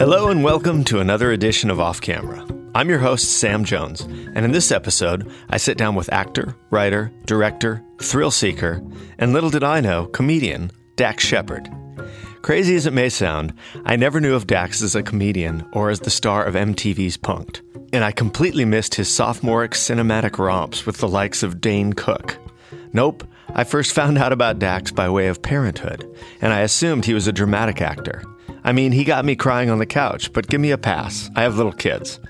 Hello and welcome to another edition of Off Camera. I'm your host, Sam Jones, and in this episode, I sit down with actor, writer, director, thrill seeker, and little did I know, comedian, Dax Shepard. Crazy as it may sound, I never knew of Dax as a comedian or as the star of MTV's Punk'd, and I completely missed his sophomoric cinematic romps with the likes of Dane Cook. Nope, I first found out about Dax by way of parenthood, and I assumed he was a dramatic actor. I mean, he got me crying on the couch, but give me a pass. I have little kids.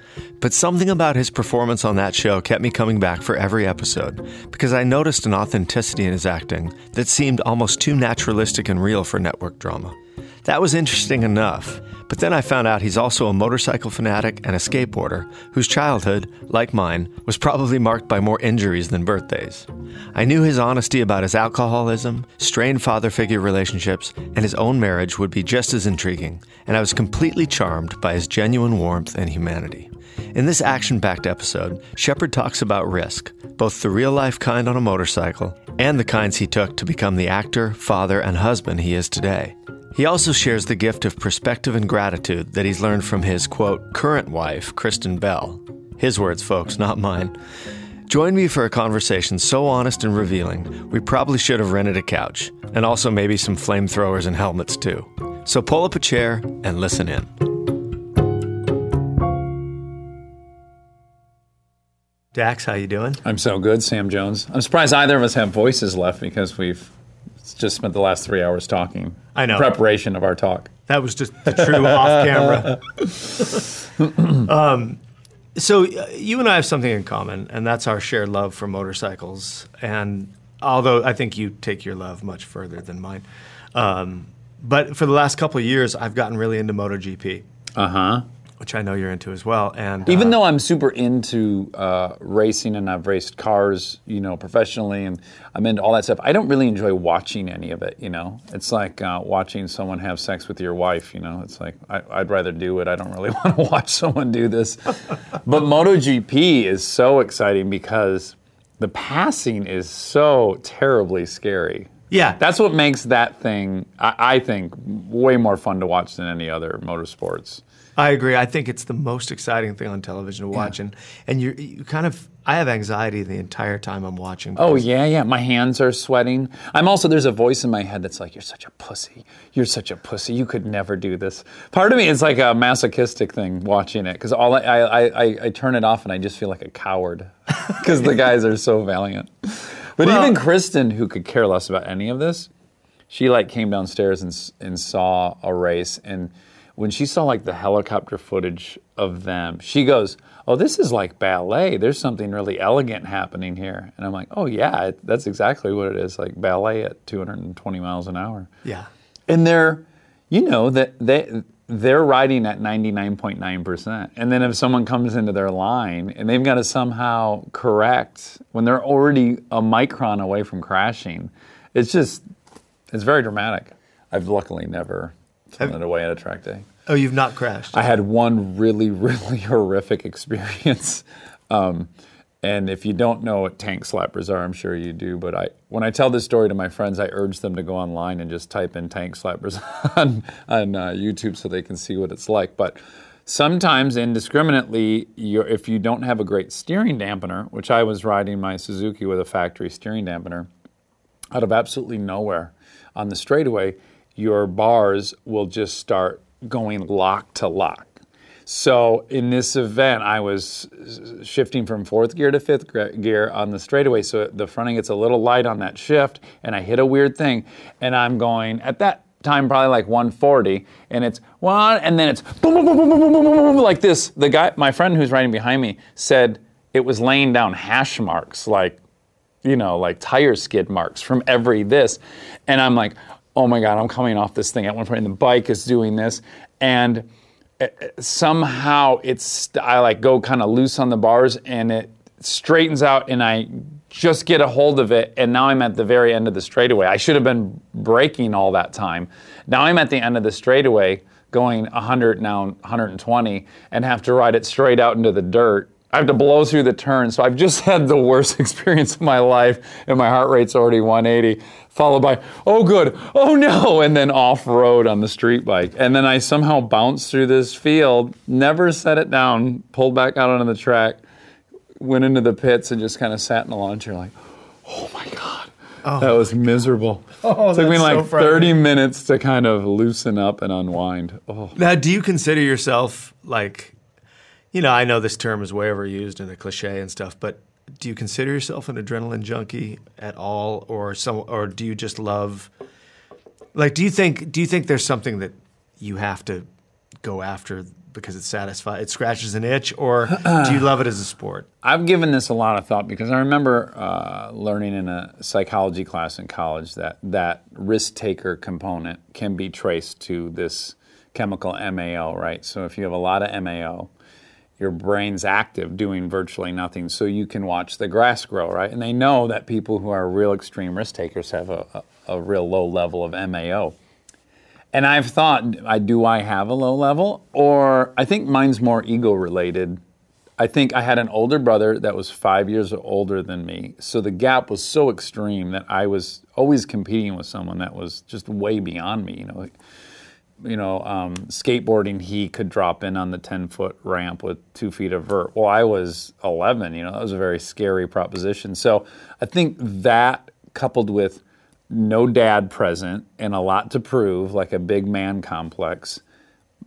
But something about his performance on that show kept me coming back for every episode because I noticed an authenticity in his acting that seemed almost too naturalistic and real for network drama. That was interesting enough, but then I found out he's also a motorcycle fanatic and a skateboarder whose childhood, like mine, was probably marked by more injuries than birthdays. I knew his honesty about his alcoholism, strained father figure relationships, and his own marriage would be just as intriguing, and I was completely charmed by his genuine warmth and humanity. In this action packed episode, Shepard talks about risk, both the real life kind on a motorcycle and the kinds he took to become the actor, father, and husband he is today. He also shares the gift of perspective and gratitude that he's learned from his, quote, current wife, Kristen Bell. His words, folks, not mine. Join me for a conversation so honest and revealing, we probably should have rented a couch, and also maybe some flamethrowers and helmets too. So pull up a chair and listen in. Dax, how you doing? I'm so good, Sam Jones. I'm surprised either of us have voices left because we've just spent the last three hours talking. I know. Preparation of our talk. That was just the true off camera. um, so uh, you and I have something in common, and that's our shared love for motorcycles. And although I think you take your love much further than mine, um, but for the last couple of years, I've gotten really into MotoGP. Uh huh which I know you're into as well. And even uh, though I'm super into uh, racing and I've raced cars, you know, professionally, and I'm into all that stuff, I don't really enjoy watching any of it. You know, it's like uh, watching someone have sex with your wife. You know, it's like I, would rather do it. I don't really want to watch someone do this. but MotoGP is so exciting because the passing is so terribly scary. Yeah, that's what makes that thing, I, I think, way more fun to watch than any other motorsports. I agree. I think it's the most exciting thing on television to watch, yeah. and and you you kind of I have anxiety the entire time I'm watching. Oh yeah, yeah. My hands are sweating. I'm also there's a voice in my head that's like, "You're such a pussy. You're such a pussy. You could never do this." Part of me is like a masochistic thing watching it because all I, I I, I turn it off and I just feel like a coward because the guys are so valiant. But well, even Kristen, who could care less about any of this, she like came downstairs and and saw a race and when she saw like the helicopter footage of them, she goes, "Oh, this is like ballet. There's something really elegant happening here." And I'm like, "Oh yeah, that's exactly what it is. Like ballet at 220 miles an hour." Yeah. And they're, you know, that they they're riding at 99.9%. And then if someone comes into their line and they've got to somehow correct when they're already a micron away from crashing, it's just it's very dramatic. I've luckily never thrown it away at a track day. Oh, you've not crashed? I had one really, really horrific experience. Um, and if you don't know what tank slappers are, I'm sure you do. But I, when I tell this story to my friends, I urge them to go online and just type in tank slappers on, on uh, YouTube so they can see what it's like. But sometimes indiscriminately, if you don't have a great steering dampener, which I was riding my Suzuki with a factory steering dampener, out of absolutely nowhere on the straightaway, your bars will just start going lock to lock. So in this event, I was shifting from fourth gear to fifth gear on the straightaway. So the fronting gets a little light on that shift, and I hit a weird thing, and I'm going at that time probably like 140, and it's one, and then it's boom, boom, boom, boom, boom, boom, boom, boom, like this. The guy, my friend who's riding behind me, said it was laying down hash marks, like you know, like tire skid marks from every this, and I'm like, oh my God, I'm coming off this thing at one point, and the bike is doing this, and somehow it's I like go kind of loose on the bars, and it straightens out, and I just get a hold of it, and now I'm at the very end of the straightaway. I should have been braking all that time. Now I'm at the end of the straightaway, going 100 now 120, and have to ride it straight out into the dirt I have to blow through the turn. So I've just had the worst experience of my life, and my heart rate's already 180, followed by, oh, good, oh no, and then off road on the street bike. And then I somehow bounced through this field, never set it down, pulled back out onto the track, went into the pits, and just kind of sat in the lawn chair like, oh my God. Oh. that was miserable. Oh, it took me that's so like 30 minutes to kind of loosen up and unwind. Oh. Now, do you consider yourself like, you know, I know this term is way overused and a cliche and stuff, but do you consider yourself an adrenaline junkie at all, or some, or do you just love, like, do you think, do you think there's something that you have to go after because it satisfies, it scratches an itch, or do you love it as a sport? I've given this a lot of thought because I remember uh, learning in a psychology class in college that that risk taker component can be traced to this chemical MAO, right? So if you have a lot of MAO, your brain's active doing virtually nothing, so you can watch the grass grow, right? And they know that people who are real extreme risk takers have a, a, a real low level of MAO. And I've thought, I do I have a low level? Or I think mine's more ego related. I think I had an older brother that was five years older than me. So the gap was so extreme that I was always competing with someone that was just way beyond me. You know, you know, um, skateboarding, he could drop in on the 10 foot ramp with two feet of vert. Well, I was 11, you know, that was a very scary proposition. So I think that coupled with no dad present and a lot to prove, like a big man complex,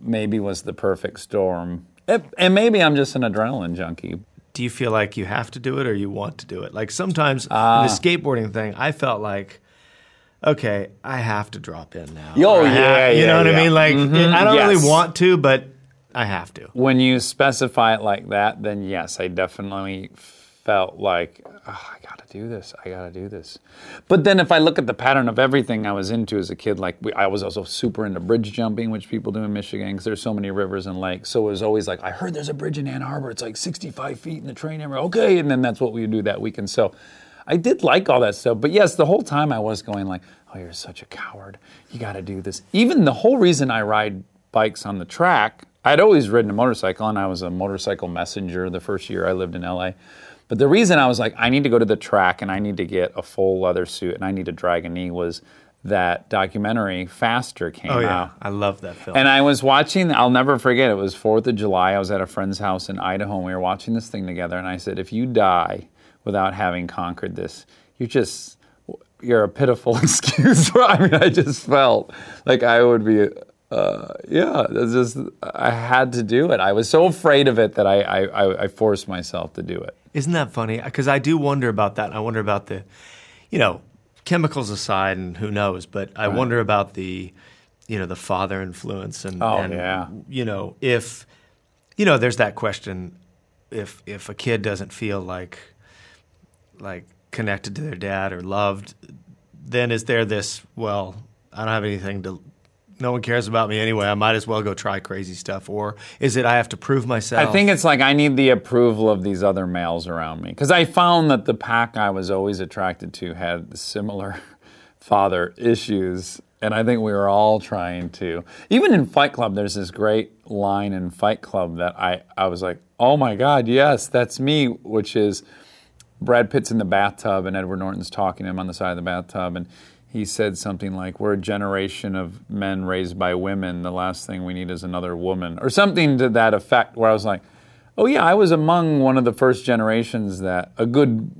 maybe was the perfect storm. It- And maybe I'm just an adrenaline junkie. do you feel like you have to do it or you want to do it? Like sometimes in the skateboarding thing, I felt like, okay, I have to drop in now. Oh, I yeah, you yeah, know what I mean? Like mm-hmm. I don't yes. really want to, but I have to. When you specify it like that, then yes, I definitely felt like, oh, I gotta do this, I gotta do this. But then if I look at the pattern of everything I was into as a kid, like we, I was also super into bridge jumping, which people do in Michigan because there's so many rivers and lakes. So it was always like, I heard there's a bridge in Ann Arbor, it's like 65 feet in the train. Okay, and then that's what we would do that weekend. So I did like all that stuff. But yes, the whole time I was going like, oh, you're such a coward. You gotta do this. Even the whole reason I ride bikes on the track, I'd always ridden a motorcycle and I was a motorcycle messenger the first year I lived in LA. But the reason I was like, I need to go to the track and I need to get a full leather suit and I need to drag a knee was that documentary Faster came Oh yeah, out. I love that film. And I was watching, I'll never forget, it was 4th of July. I was at a friend's house in Idaho and we were watching this thing together. And I said, if you die without having conquered this, you're just, you're a pitiful excuse. I mean, I just felt like I would be, uh, yeah, just, I had to do it. I was so afraid of it that I, I, I, forced myself to do it. Isn't that funny? Because I do wonder about that. I wonder about the, you know, chemicals aside, and who knows. But I wonder about the, you know, the father influence, and, Oh, and yeah. you know, if, you know, there's that question, if if a kid doesn't feel like, like connected to their dad or loved, then is there this? Well, I don't have anything to. No one cares about me anyway. I might as well go try crazy stuff. Or is it I have to prove myself? I think it's like I need the approval of these other males around me because I found that the pack I was always attracted to had similar father issues, and I think we were all trying to. Even in Fight Club, there's this great line in Fight Club that I I was like, oh my god, yes, that's me, which is Brad Pitt's in the bathtub and Edward Norton's talking to him on the side of the bathtub and he said something like we're a generation of men raised by women. The last thing we need is another woman or something to that effect where I was like oh yeah I was among one of the first generations that a good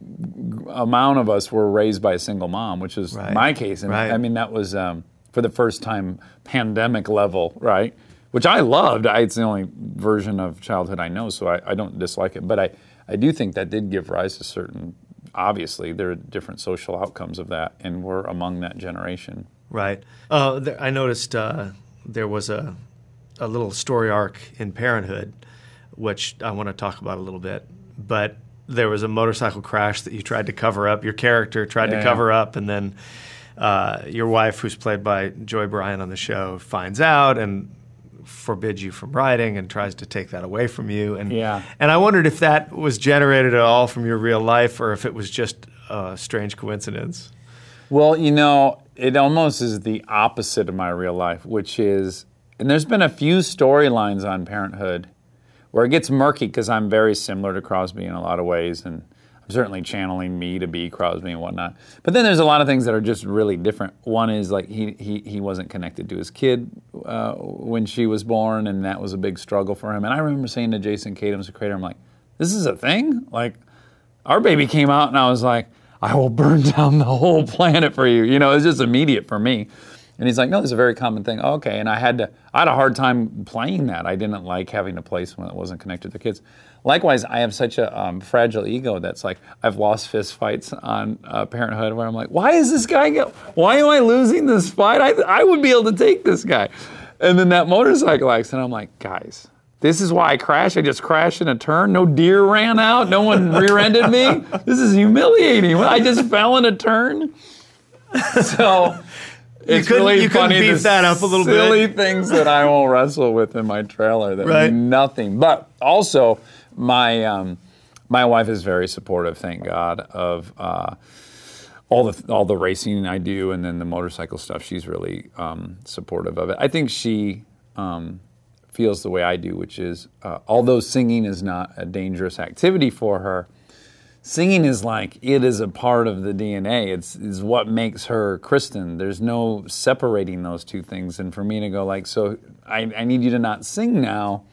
amount of us were raised by a single mom which is Right. my case. And Right. I mean that was um, for the first time pandemic level right? Which I loved. I, it's the only version of childhood I know so I, I don't dislike it. But I I do think that did give rise to certain. Obviously, there are different social outcomes of that, and we're among that generation. Right. Uh, there, I noticed uh, there was a, a little story arc in Parenthood, which I want to talk about a little bit. But there was a motorcycle crash that you tried to cover up. Your character tried Yeah. to cover up, and then uh, your wife, who's played by Joy Bryant on the show, finds out and forbids you from writing and tries to take that away from you. And Yeah. and I wondered if that was generated at all from your real life, or if it was just a strange coincidence. Well, you know, it almost is the opposite of my real life, which is, and there's been a few storylines on Parenthood where it gets murky because I'm very similar to Crosby in a lot of ways, and I'm certainly channeling me to be Crosby and whatnot. But then there's a lot of things that are just really different. One is like he he, he wasn't connected to his kid uh, when she was born, and that was a big struggle for him. And I remember saying to Jason Katims, the creator, I'm like, this is a thing. Like our baby came out, and I was like, I will burn down the whole planet for you. You know, it's just immediate for me. And he's like, no, it's a very common thing. Oh, okay. And I had to, I had a hard time playing that. I didn't like having a place when it wasn't connected to kids. Likewise, I have such a um, fragile ego that's like, I've lost fist fights on uh, parenthood where I'm like, why is this guy, get, why am I losing this fight? I, I would be able to take this guy. And then that motorcycle accident, I'm like, guys, this is why I crashed. I just crashed in a turn. No deer ran out. No one rear-ended me. This is humiliating. I just fell in a turn. So it's couldn't- really you funny. beef that up a little bit? silly things that I won't wrestle with in my trailer that Right. mean nothing. But also, my um, my wife is very supportive. Thank God of. Uh, all the all the racing I do, and then the motorcycle stuff. She's really um, supportive of it. I think she um, feels the way I do, which is uh, although singing is not a dangerous activity for her, singing is like it is a part of the DNA. It's is what makes her Kristen. There's no separating those two things. And for me to go like, so I, I need you to not sing now.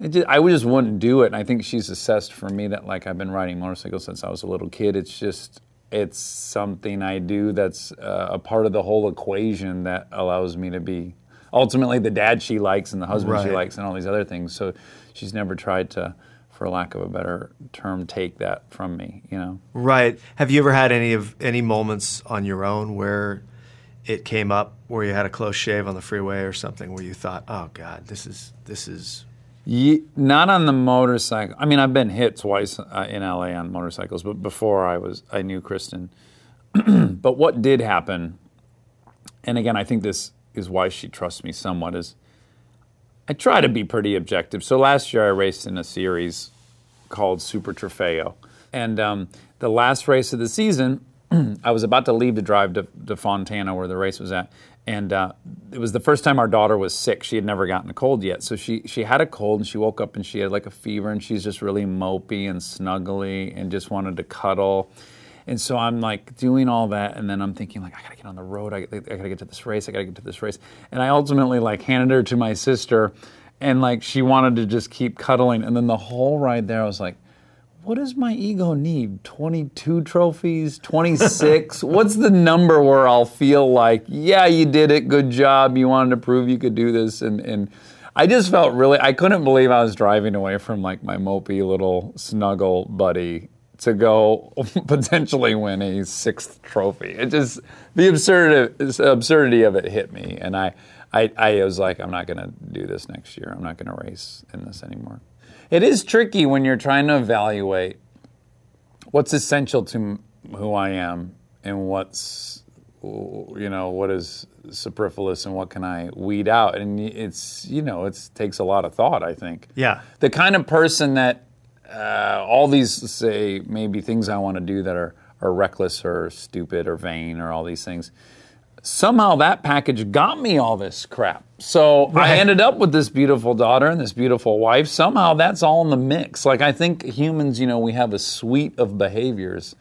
It just, I just wouldn't do it. And I think she's assessed for me that like I've been riding motorcycles since I was a little kid. It's just it's something I do that's uh, a part of the whole equation that allows me to be ultimately the dad she likes and the husband she likes and all these other things. So she's never tried to, for lack of a better term, take that from me. You know. Right. Have you ever had any of any moments on your own where it came up where you had a close shave on the freeway or something where you thought, "Oh God, this is this is Ye- not on the motorcycle. I mean, I've been hit twice uh, in LA on motorcycles, but before I was, I knew Kristen. but what did happen, and again, I think this is why she trusts me somewhat, is I try to be pretty objective. So last year I raced in a series called Super Trofeo. And um, the last race of the season, I was about to leave to drive to, to Fontana where the race was at. And uh, it was the first time our daughter was sick. She had never gotten a cold yet. So she, she had a cold and she woke up and she had like a fever and she's just really mopey and snuggly and just wanted to cuddle. And so I'm like doing all that, and then I'm thinking like I gotta get on the road. I, I gotta get to this race. I gotta get to this race. And I ultimately like handed her to my sister, and like she wanted to just keep cuddling. And then the whole ride there, I was like, what does my ego need? 22 trophies? 26? What's the number where I'll feel like, yeah, you did it, good job, you wanted to prove you could do this? And, and I just felt really, I couldn't believe I was driving away from like my mopey little snuggle buddy to go potentially win a sixth trophy. It just, the absurdity, absurdity of it hit me. And I, I, I was like, I'm not going to do this next year. I'm not going to race in this anymore. It is tricky when you're trying to evaluate what's essential to who I am and what's you know what is superfluous and what can I weed out and it's you know it takes a lot of thought I think Yeah. the kind of person that uh, all these say maybe things I want to do that are are reckless or stupid or vain or all these things somehow that package got me all this crap. So Right. I ended up with this beautiful daughter and this beautiful wife. Somehow that's all in the mix. Like I think humans, you know, we have a suite of behaviors.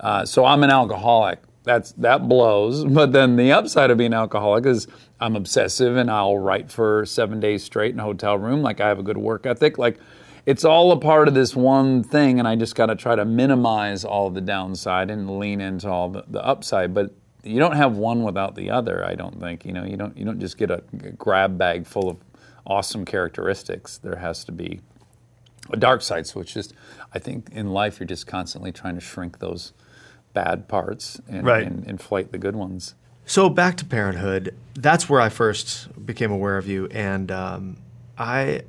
Uh, so I'm an alcoholic. That's that blows. But then the upside of being an alcoholic is I'm obsessive and I'll write for seven days straight in a hotel room. Like I have a good work ethic. Like it's all a part of this one thing, and I just got to try to minimize all the downside and lean into all the, the upside. But you don't have one without the other. I don't think you know. You don't. You don't just get a grab bag full of awesome characteristics. There has to be a dark side. So it's just, I think in life you're just constantly trying to shrink those bad parts and, Right. and inflate the good ones. So back to parenthood. That's where I first became aware of you, and um, I,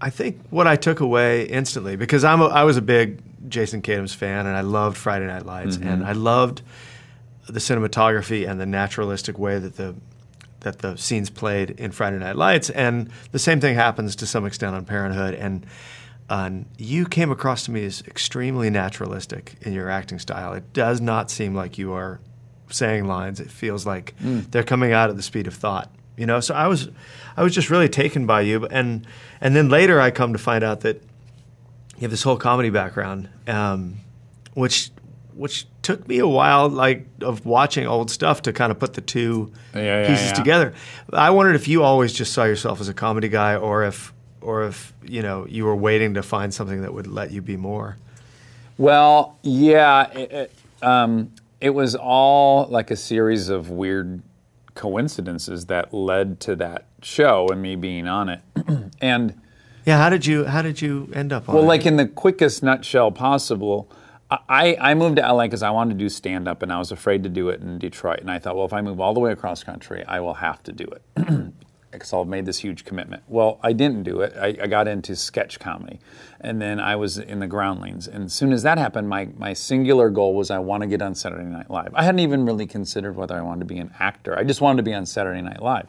I think what I took away instantly because I'm a, I was a big Jason Katims fan, and I loved Friday Night Lights, and I loved the cinematography and the naturalistic way that the that the scenes played in Friday Night Lights, and the same thing happens to some extent on Parenthood, and. Uh, you came across to me as extremely naturalistic in your acting style. It does not seem like you are saying lines. It feels like they're coming out at the speed of thought. You know, so I was I was just really taken by you, and and then later I come to find out that you have this whole comedy background, um, which which took me a while, like of watching old stuff, to kind of put the two Yeah, yeah, pieces yeah. together. I wondered if you always just saw yourself as a comedy guy, or if or if you know you were waiting to find something that would let you be more. Well, yeah, it, it, um, it was all like a series of weird coincidences that led to that show and me being on it. and Yeah, how did you how did you end up on well, it? like in the quickest nutshell possible, I, I moved to LA because I wanted to do stand up and I was afraid to do it in Detroit. And I thought, well, if I move all the way across country, I will have to do it. Because I've made this huge commitment. Well, I didn't do it. I, I got into sketch comedy. And then I was in the groundlings. And as soon as that happened, my, my singular goal was I want to get on Saturday Night Live. I hadn't even really considered whether I wanted to be an actor. I just wanted to be on Saturday Night Live.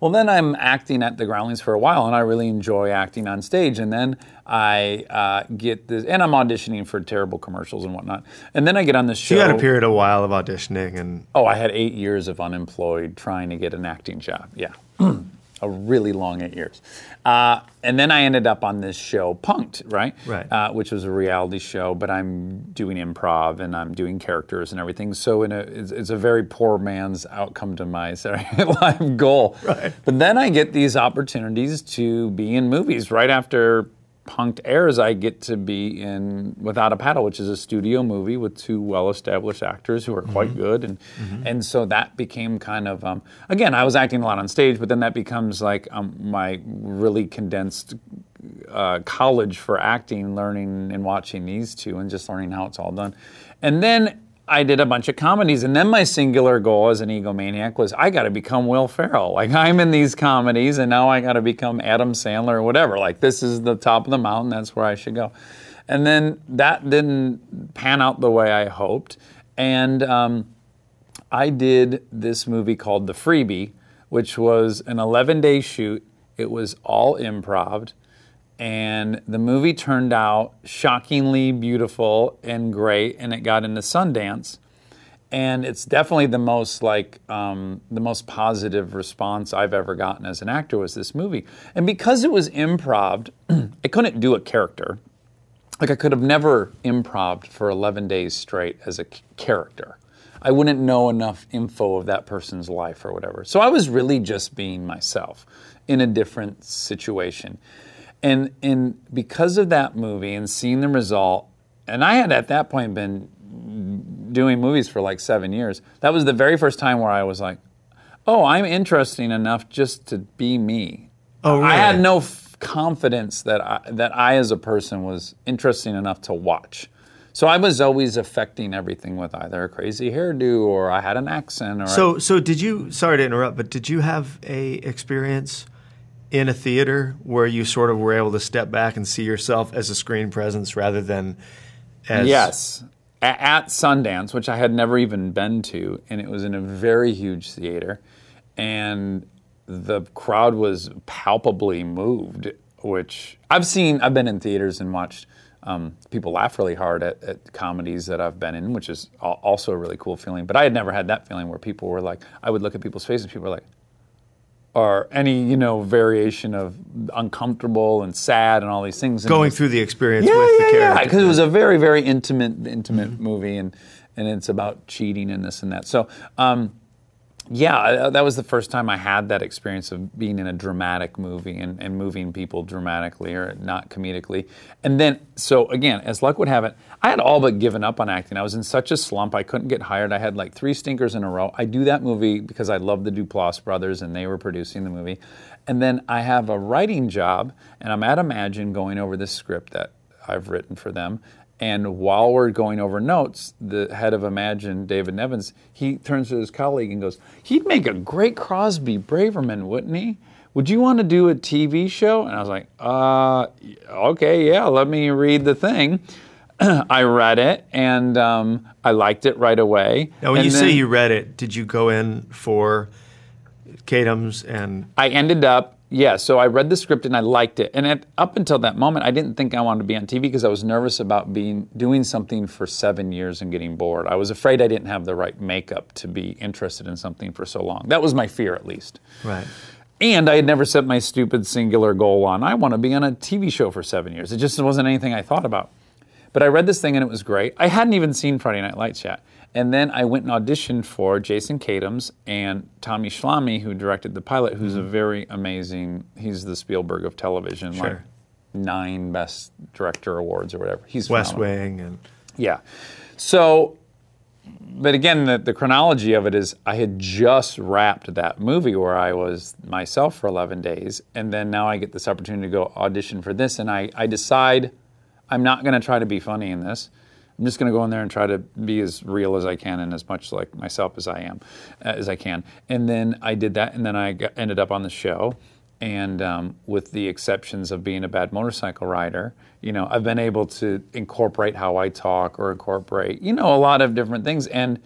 Well, then I'm acting at the Groundlings for a while, and I really enjoy acting on stage. And then I uh, get this, and I'm auditioning for terrible commercials and whatnot. And then I get on this show. you had a period a while of auditioning, and Oh, I had eight years of unemployed trying to get an acting job. Yeah. a really long eight years. Uh, and then I ended up on this show, Punk'd, right? Right. Uh, which was a reality show, but I'm doing improv and I'm doing characters and everything. So in a, it's, it's a very poor man's outcome to my Saturday Night Live goal. Right. But then I get these opportunities to be in movies right after Punk'd airs, I get to be in Without a Paddle, which is a studio movie with two well-established actors who are quite good, and and so that became kind of um, again I was acting a lot on stage, but then that becomes like um, my really condensed uh, college for acting, learning and watching these two, and just learning how it's all done, and then. I did a bunch of comedies, and then my singular goal as an egomaniac was I got to become Will Ferrell. Like I'm in these comedies, and now I got to become Adam Sandler or whatever. Like this is the top of the mountain. That's where I should go. And then that didn't pan out the way I hoped, and um, I did this movie called The Freebie, which was an 11 day shoot. It was all improv. And the movie turned out shockingly beautiful and great, and it got into Sundance. And it's definitely the most like um, the most positive response I've ever gotten as an actor was this movie. And because it was improv, I couldn't do a character like I could have never improved for 11 days straight as a character. I wouldn't know enough info of that person's life or whatever. So I was really just being myself in a different situation. And and because of that movie and seeing the result, and I had at that point been doing movies for like 7 years. That was the very first time where I was like, "Oh, I'm interesting enough just to be me." Oh, I had no f- confidence that I, that I as a person was interesting enough to watch. So I was always affecting everything with either a crazy hairdo or I had an accent or So, so did you? Sorry to interrupt, but did you have a experience in a theater where you sort of were able to step back and see yourself as a screen presence rather than as Yes. A- At Sundance, which I had never even been to, and it was in a very huge theater, and the crowd was palpably moved. Which I've seen, I've been in theaters and watched um, people laugh really hard at, at comedies that I've been in, which is al- also a really cool feeling. But I had never had that feeling where people were like, I would look at people's faces, people were like, or any you know variation of uncomfortable and sad and all these things. And going was- through the experience yeah, with yeah, the character. because it was a very, very intimate, intimate movie, and and it's about cheating and this and that. So, um, yeah, uh, that was the first time I had that experience of being in a dramatic movie and, and moving people dramatically or not comedically. And then, so again, as luck would have it, I had all but given up on acting. I was in such a slump. I couldn't get hired. I had like three stinkers in a row. I do that movie because I love the Duplass brothers and they were producing the movie. And then I have a writing job and I'm at Imagine going over this script that I've written for them. And while we're going over notes, the head of Imagine, David Nevins, he turns to his colleague and goes, He'd make a great Crosby Braverman, wouldn't he? Would you want to do a TV show? And I was like, uh, okay, yeah, let me read the thing. I read it and um, I liked it right away. Now, when And you say you read it, did you go in for Katims and I ended up Yeah, so I read the script and I liked it. And at, up until that moment, I didn't think I wanted to be on TV because I was nervous about being doing something for seven years and getting bored. I was afraid I didn't have the right makeup to be interested in something for so long. That was my fear, at least. Right. And I had never set my stupid singular goal on I want to be on a TV show for seven years. It just wasn't anything I thought about. But I read this thing and it was great. I hadn't even seen Friday Night Lights yet. And then I went and auditioned for Jason Katims and Tommy Schlamme, who directed the pilot, who's a mm-hmm. very amazing, he's the Spielberg of television, like Sure. nine best director awards or whatever. He's West phenomenal. Wing and Yeah. So, but again, the, the chronology of it is I had just wrapped that movie where I was myself for 11 days. And then now I get this opportunity to go audition for this. And I, I decide I'm not going to try to be funny in this. I'm just going to go in there and try to be as real as I can and as much like myself as I am, uh, as I can. And then I did that, and then I got, ended up on the show. And um, with the exceptions of being a bad motorcycle rider, you know, I've been able to incorporate how I talk or incorporate, you know, a lot of different things. And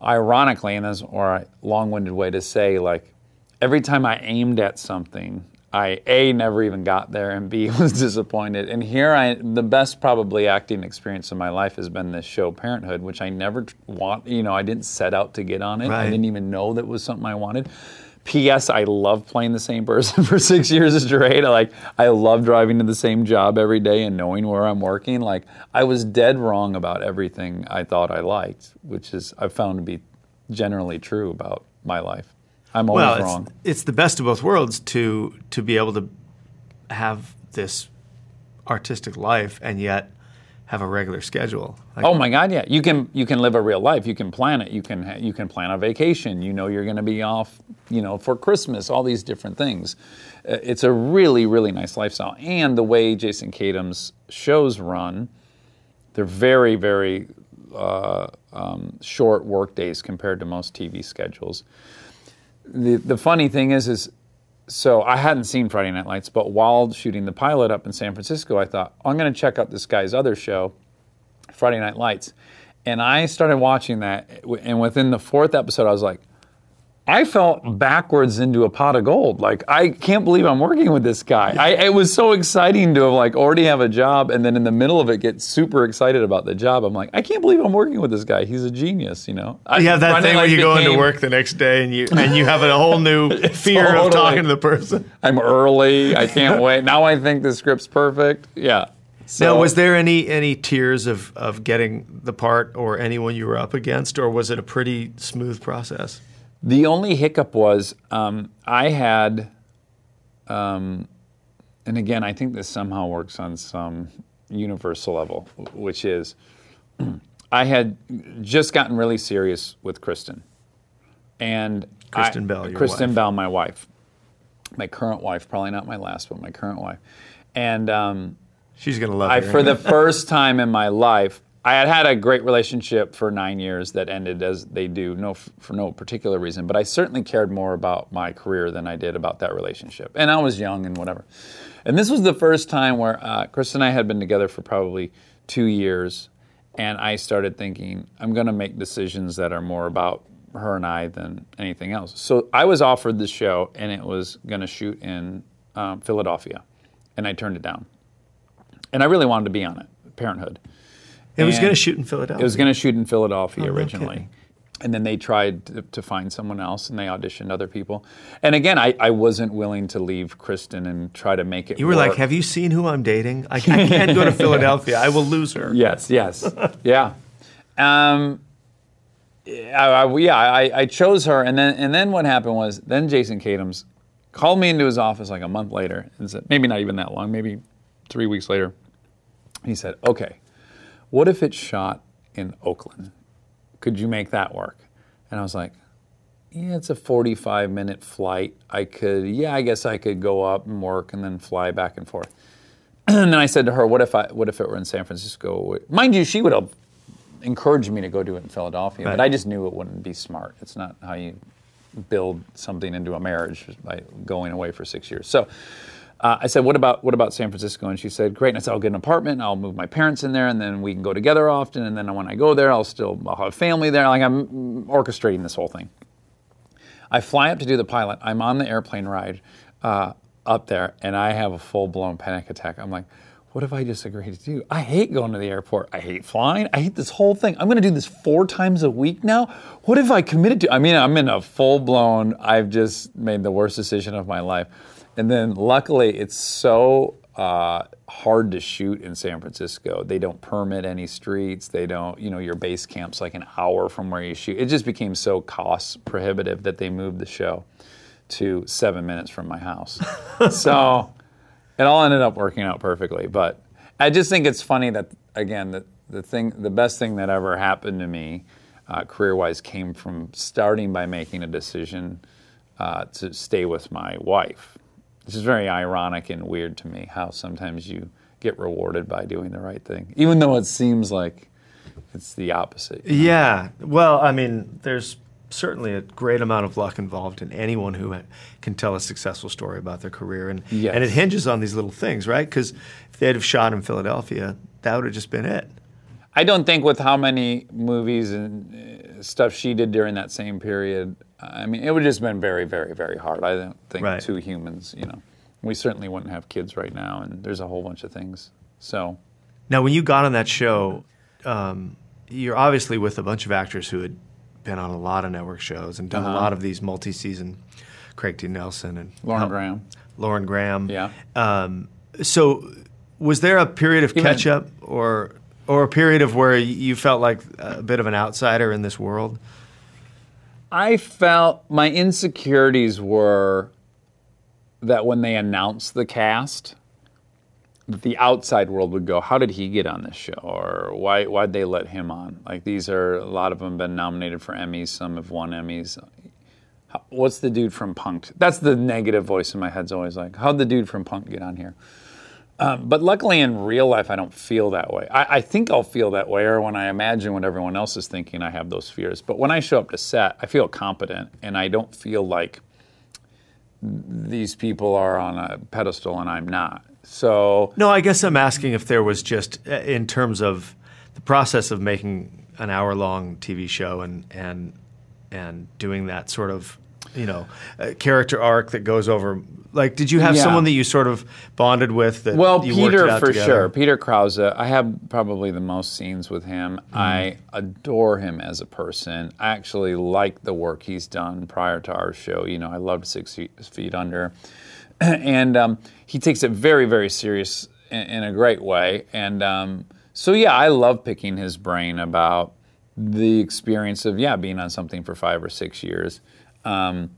ironically, and that's or a long-winded way to say, like every time I aimed at something, I a never even got there, and b was disappointed. And here, I the best probably acting experience of my life has been this show, Parenthood, which I never want. You know, I didn't set out to get on it. I didn't even know that was something I wanted. P.S. I love playing the same person for six years straight. I like I love driving to the same job every day and knowing where I'm working. Like I was dead wrong about everything I thought I liked, which is I've found to be generally true about my life. I'm always well, it's, wrong. it's the best of both worlds to to be able to have this artistic life and yet have a regular schedule. Like, Oh my God, yeah. You can you can live a real life. You can plan it. You can ha- you can plan a vacation. You know you're going to be off, you know, for Christmas. All these different things. Uh, It's a really really nice lifestyle. And the way Jason Katims shows run, they're very very uh, um, short work days compared to most TV schedules. The the funny thing is is so I hadn't seen Friday Night Lights, but while shooting the pilot up in San Francisco, I thought oh, I'm going to check out this guy's other show, Friday Night Lights, and I started watching that, and within the fourth episode, I was like, I felt backwards into a pot of gold. Like I can't believe I'm working with this guy. I, it was so exciting to have like already have a job, and then in the middle of it get super excited about the job. I'm like, I can't believe I'm working with this guy. He's a genius, you know. You have that thing when you go into work the next day and you and you have a whole new fear Totally. of talking to the person. I'm early. I can't wait. Now I think the script's perfect. Yeah. So, now, was there any any tears of of getting the part or anyone you were up against, or was it a pretty smooth process? The only hiccup was um, I had, um, and again, I think this somehow works on some universal level, which is I had just gotten really serious with Kristen. And Kristen I- Bell, your Kristen wife. Bell, my wife, my current wife, probably not my last, but my current wife. And um, She's gonna love I, for the first time in my life, I had had a great relationship for nine years that ended as they do, no, for no particular reason. But I certainly cared more about my career than I did about that relationship. And I was young and whatever. And this was the first time where uh, Chris and I had been together for probably two years, and I started thinking I'm going to make decisions that are more about her and I than anything else. So I was offered the show, and it was going to shoot in um, Philadelphia, and I turned it down and I really wanted to be on it, Parenthood. It was going to shoot in Philadelphia. It was going to shoot in Philadelphia no originally. And then they tried to, to find someone else and they auditioned other people. And again, I, I wasn't willing to leave Kristen and try to make it you were like, "Have you seen who I'm dating? I, I can't go to Philadelphia. I will lose her." Yes, yes, yeah. Um, I, I- yeah, I, I chose her, and then and then what happened was then Jason Katims called me into his office like a month later and said, maybe not even that long, maybe three weeks later. He said, "Okay, what if it's shot in Oakland? Could you make that work?" And I was like, yeah, it's a 45 minute flight. I could, yeah, I guess I could go up and work and then fly back and forth. And then I said to her, "What if I? What if it were in San Francisco? Mind you, she would have encouraged me to go do it in Philadelphia, Right. but I just knew it wouldn't be smart. It's not how you build something into a marriage by going away for six years. So uh, I said, "What about what about San Francisco?" And she said, "Great." And I said, "I'll get an apartment. I'll move my parents in there, and then we can go together often. And then when I go there, I'll still I'll have family there. Like I'm orchestrating this whole thing." I fly up to do the pilot. I'm on the airplane ride. Uh, up there, and I have a full blown panic attack. I'm like, what have I just agreed to do? I hate going to the airport. I hate flying. I hate this whole thing. I'm going to do this four times a week now. What have I committed to? I mean, I'm in a full blown, I've just made the worst decision of my life. And then luckily, it's so uh, hard to shoot in San Francisco. They don't permit any streets. They don't, you know, your base camp's like an hour from where you shoot. It just became so cost prohibitive that they moved the show to seven minutes from my house. so it all ended up working out perfectly. But I just think it's funny that again the the thing the best thing that ever happened to me uh, career wise came from starting by making a decision uh, to stay with my wife. This is very ironic and weird to me how sometimes you get rewarded by doing the right thing, even though it seems like it's the opposite. you know? Yeah. Well, I mean, there's certainly a great amount of luck involved in anyone who can tell a successful story about their career, and Yes. and it hinges on these little things, right? Because if they'd have shot in Philadelphia, that would have just been it. I don't think with how many movies and stuff she did during that same period, I mean, it would have just been very, very, very hard. I don't think Right. two humans, you know, we certainly wouldn't have kids right now, and there's a whole bunch of things. So, Now, when you got on that show, um, you're obviously with a bunch of actors who had been on a lot of network shows and done a Uh-huh. lot of these multi-season. Craig T. Nelson and Lauren Hel- Graham. Lauren Graham. Yeah. Um, so, was there a period of catch up, or or a period of where you felt like a bit of an outsider in this world? I felt my insecurities were that when they announced the cast, that the outside world would go, "How did he get on this show?" Or "Why why'd they let him on?" Like these are a lot of them been nominated for Emmys. Some have won Emmys. What's the dude from Punk'd? That's the negative voice in my head's always like, "How'd the dude from Punk'd get on here?" Um, but luckily, in real life, I don't feel that way. I, I think I'll feel that way, or when I imagine what everyone else is thinking, I have those fears. But when I show up to set, I feel competent, and I don't feel like these people are on a pedestal and I'm not. So No, I guess I'm asking if there was just uh, in terms of the process of making an hour-long TV show and and and doing that sort of you know uh, character arc that goes over. Like, did you have Yeah. someone that you sort of bonded with? That Well, you worked it Peter for together? sure. Peter Krause. I have probably the most scenes with him. Mm-hmm. I adore him as a person. I actually like the work he's done prior to our show. You know, I loved Six Feet, Feet Under, and um, he takes it very, very serious in, in a great way. And um, so, yeah, I love picking his brain about the experience of yeah being on something for five or six years. Um,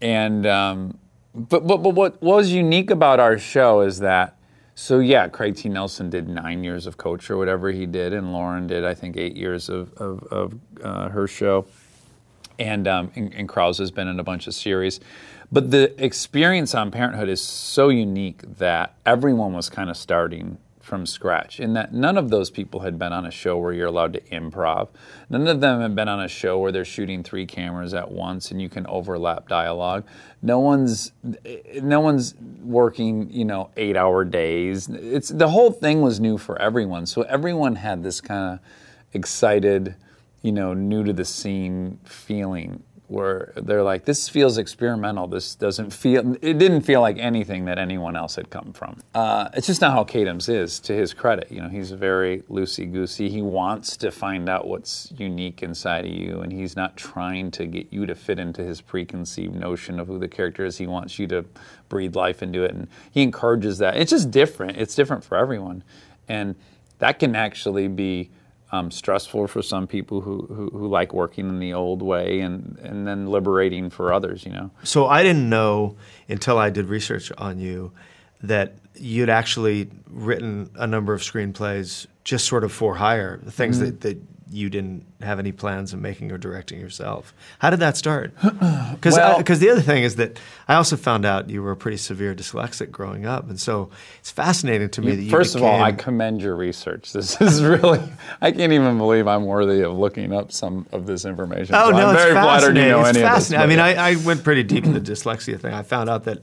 and um, but, but but what was unique about our show is that so yeah, Craig T. Nelson did nine years of coach or whatever he did, and Lauren did I think eight years of of, of uh, her show, and um, and, and Krause has been in a bunch of series. But the experience on Parenthood is so unique that everyone was kind of starting from scratch. In that none of those people had been on a show where you're allowed to improv. None of them had been on a show where they're shooting three cameras at once and you can overlap dialogue. No one's no one's working, you know, 8-hour days. It's the whole thing was new for everyone. So everyone had this kind of excited, you know, new to the scene feeling where they're like, this feels experimental. This doesn't feel, it didn't feel like anything that anyone else had come from. Uh, it's just not how Katims is, to his credit. You know, he's very loosey goosey. He wants to find out what's unique inside of you, and he's not trying to get you to fit into his preconceived notion of who the character is. He wants you to breathe life into it, and he encourages that. It's just different. It's different for everyone. And that can actually be um, stressful for some people who, who, who like working in the old way and, and then liberating for others, you know. So I didn't know until I did research on you that you'd actually written a number of screenplays just sort of for hire, the things Mm-hmm. that, that you didn't have any plans of making or directing yourself. How did that start? Because uh, Well- the other thing is that I also found out you were a pretty severe dyslexic growing up, and so it's fascinating to me that you First of all, I commend your research. This is really, I can't even believe I'm worthy of looking up some of this information. Oh So no, I'm it's very flattered fascinating. you know it's any fascinating. of this. I mean, I, I went pretty deep in the dyslexia thing. I found out that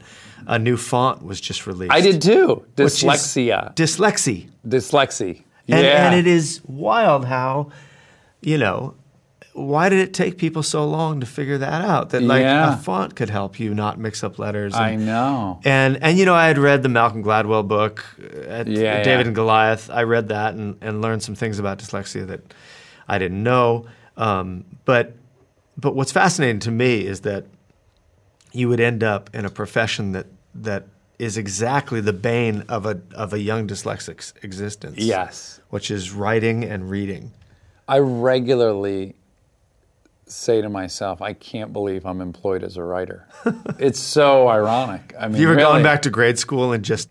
a new font was just released. I did too. Dyslexia. Dyslexia. Dyslexia. And, yeah. and it is wild how, you know, why did it take people so long to figure that out? That like Yeah. a font could help you not mix up letters. I know. And and you know, I had read the Malcolm Gladwell book, uh, at Yeah, David yeah. and Goliath. I read that and, and learned some things about dyslexia that I didn't know. Um, but but what's fascinating to me is that you would end up in a profession that that is exactly the bane of a of a young dyslexic's existence. Yes. which is writing and reading. I regularly say to myself, I can't believe I'm employed as a writer. it's so ironic. I mean, Have you ever really. gone back to grade school and just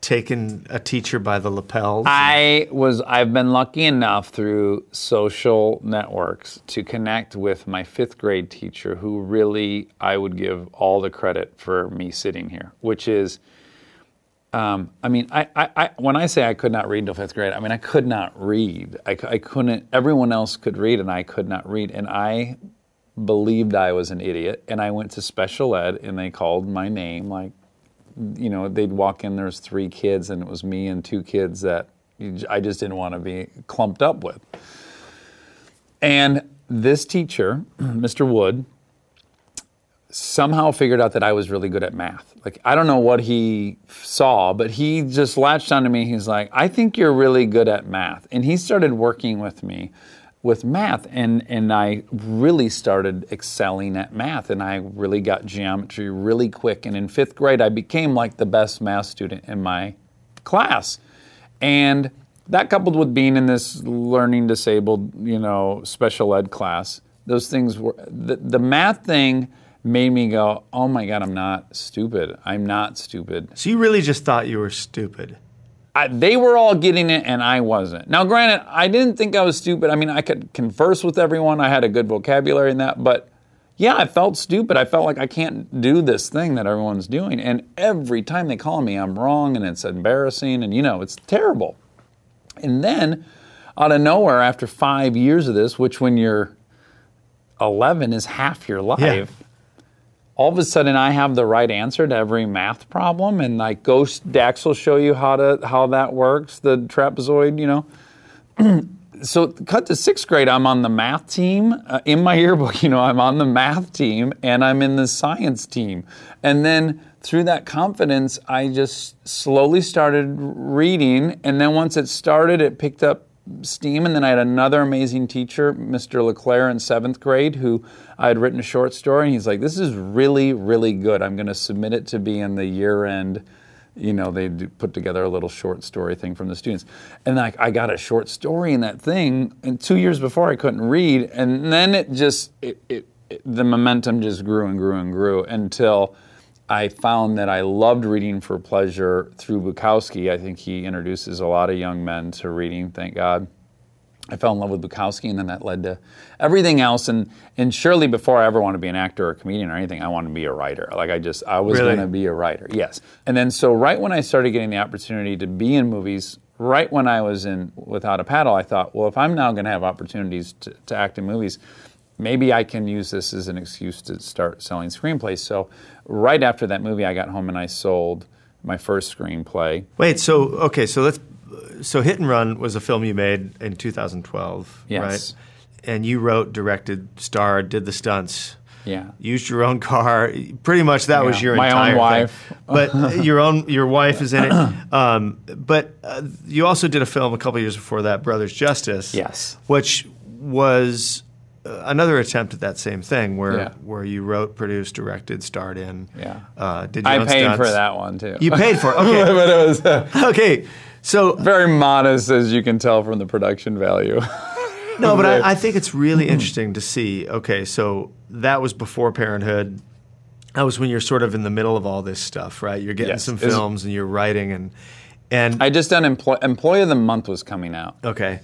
taken a teacher by the lapels? I was I've been lucky enough through social networks to connect with my 5th grade teacher who really I would give all the credit for me sitting here, which is um, I mean, I, I, I, when I say I could not read until fifth grade, I mean I could not read. I couldn't. Everyone else could read, and I could not read. And I believed I was an idiot. And I went to special ed, and they called my name. Like, you know, they'd walk in. There's three kids, and it was me and two kids that I just didn't want to be clumped up with. And this teacher, Mr. Wood, somehow figured out that I was really good at math. Like I don't know what he saw, but he just latched onto me. He's like, "I think you're really good at math." And he started working with me with math and and I really started excelling at math and I really got geometry really quick and in 5th grade I became like the best math student in my class. And that coupled with being in this learning disabled, you know, special ed class, those things were the, the math thing made me go, "Oh my god, I'm not stupid. I'm not stupid." so you really just thought you were stupid. I, they were all getting it and I wasn't. Now, granted, I didn't think I was stupid. I mean, I could converse with everyone. I had a good vocabulary in that, but yeah, I felt stupid. I felt like I can't do this thing that everyone's doing. And every time they call me, I'm wrong and it's embarrassing and you know, it's terrible. And then out of nowhere, after five years of this, which when you're 11 is half your life, Yeah. All of a sudden I have the right answer to every math problem, and like Ghost Dax will show you how to how that works, the trapezoid, you know. so cut to sixth grade, I'm on the math team. Uh, in my yearbook, you know, I'm on the math team and I'm in the science team. And then through that confidence, I just slowly started reading. And then once it started, it picked up steam. And then I had another amazing teacher, Mr. LeClaire, in seventh grade, who I had written a short story. And he's like, This is really, really good. I'm going to submit it to be in the year end you know, they put together a little short story thing from the students. And like I got a short story in that thing, and two years before I couldn't read, and then it just it, it, it the momentum just grew and grew and grew until I found that I loved reading for pleasure through Bukowski. I think he introduces a lot of young men to reading, thank God. I fell in love with Bukowski, and then that led to everything else. And and surely before I ever want to be an actor or a comedian or anything, I wanted to be a writer. Like I just I was Really? going to be a writer. Yes. And then so right when I started getting the opportunity to be in movies, right when I was in Without a Paddle, I thought, well, if I'm now going to have opportunities to, to act in movies, maybe I can use this as an excuse to start selling screenplays. So right after that movie, I got home and I sold my first screenplay. Wait, so okay, so let's so Hit and Run was a film you made in 2012, Yes. right? And you wrote, directed, starred, did the stunts. Yeah. Used your own car. Pretty much that was your My own entire thing. wife. But your own your wife is in it. Um, but uh, you also did a film a couple years before that, Brothers Justice. Yes. Which was another attempt at that same thing, where Yeah. where you wrote, produced, directed, starred in. Yeah. Uh, did you I paid stunts. for that one too. You paid for it. Okay. but it was uh, okay. So very modest, as you can tell from the production value. No, but I, I think it's really interesting to see. Okay, so that was before Parenthood. That was when you're sort of in the middle of all this stuff, right? You're getting Yes. some films and you're writing and and I just done employ- Employee of the Month was coming out, okay,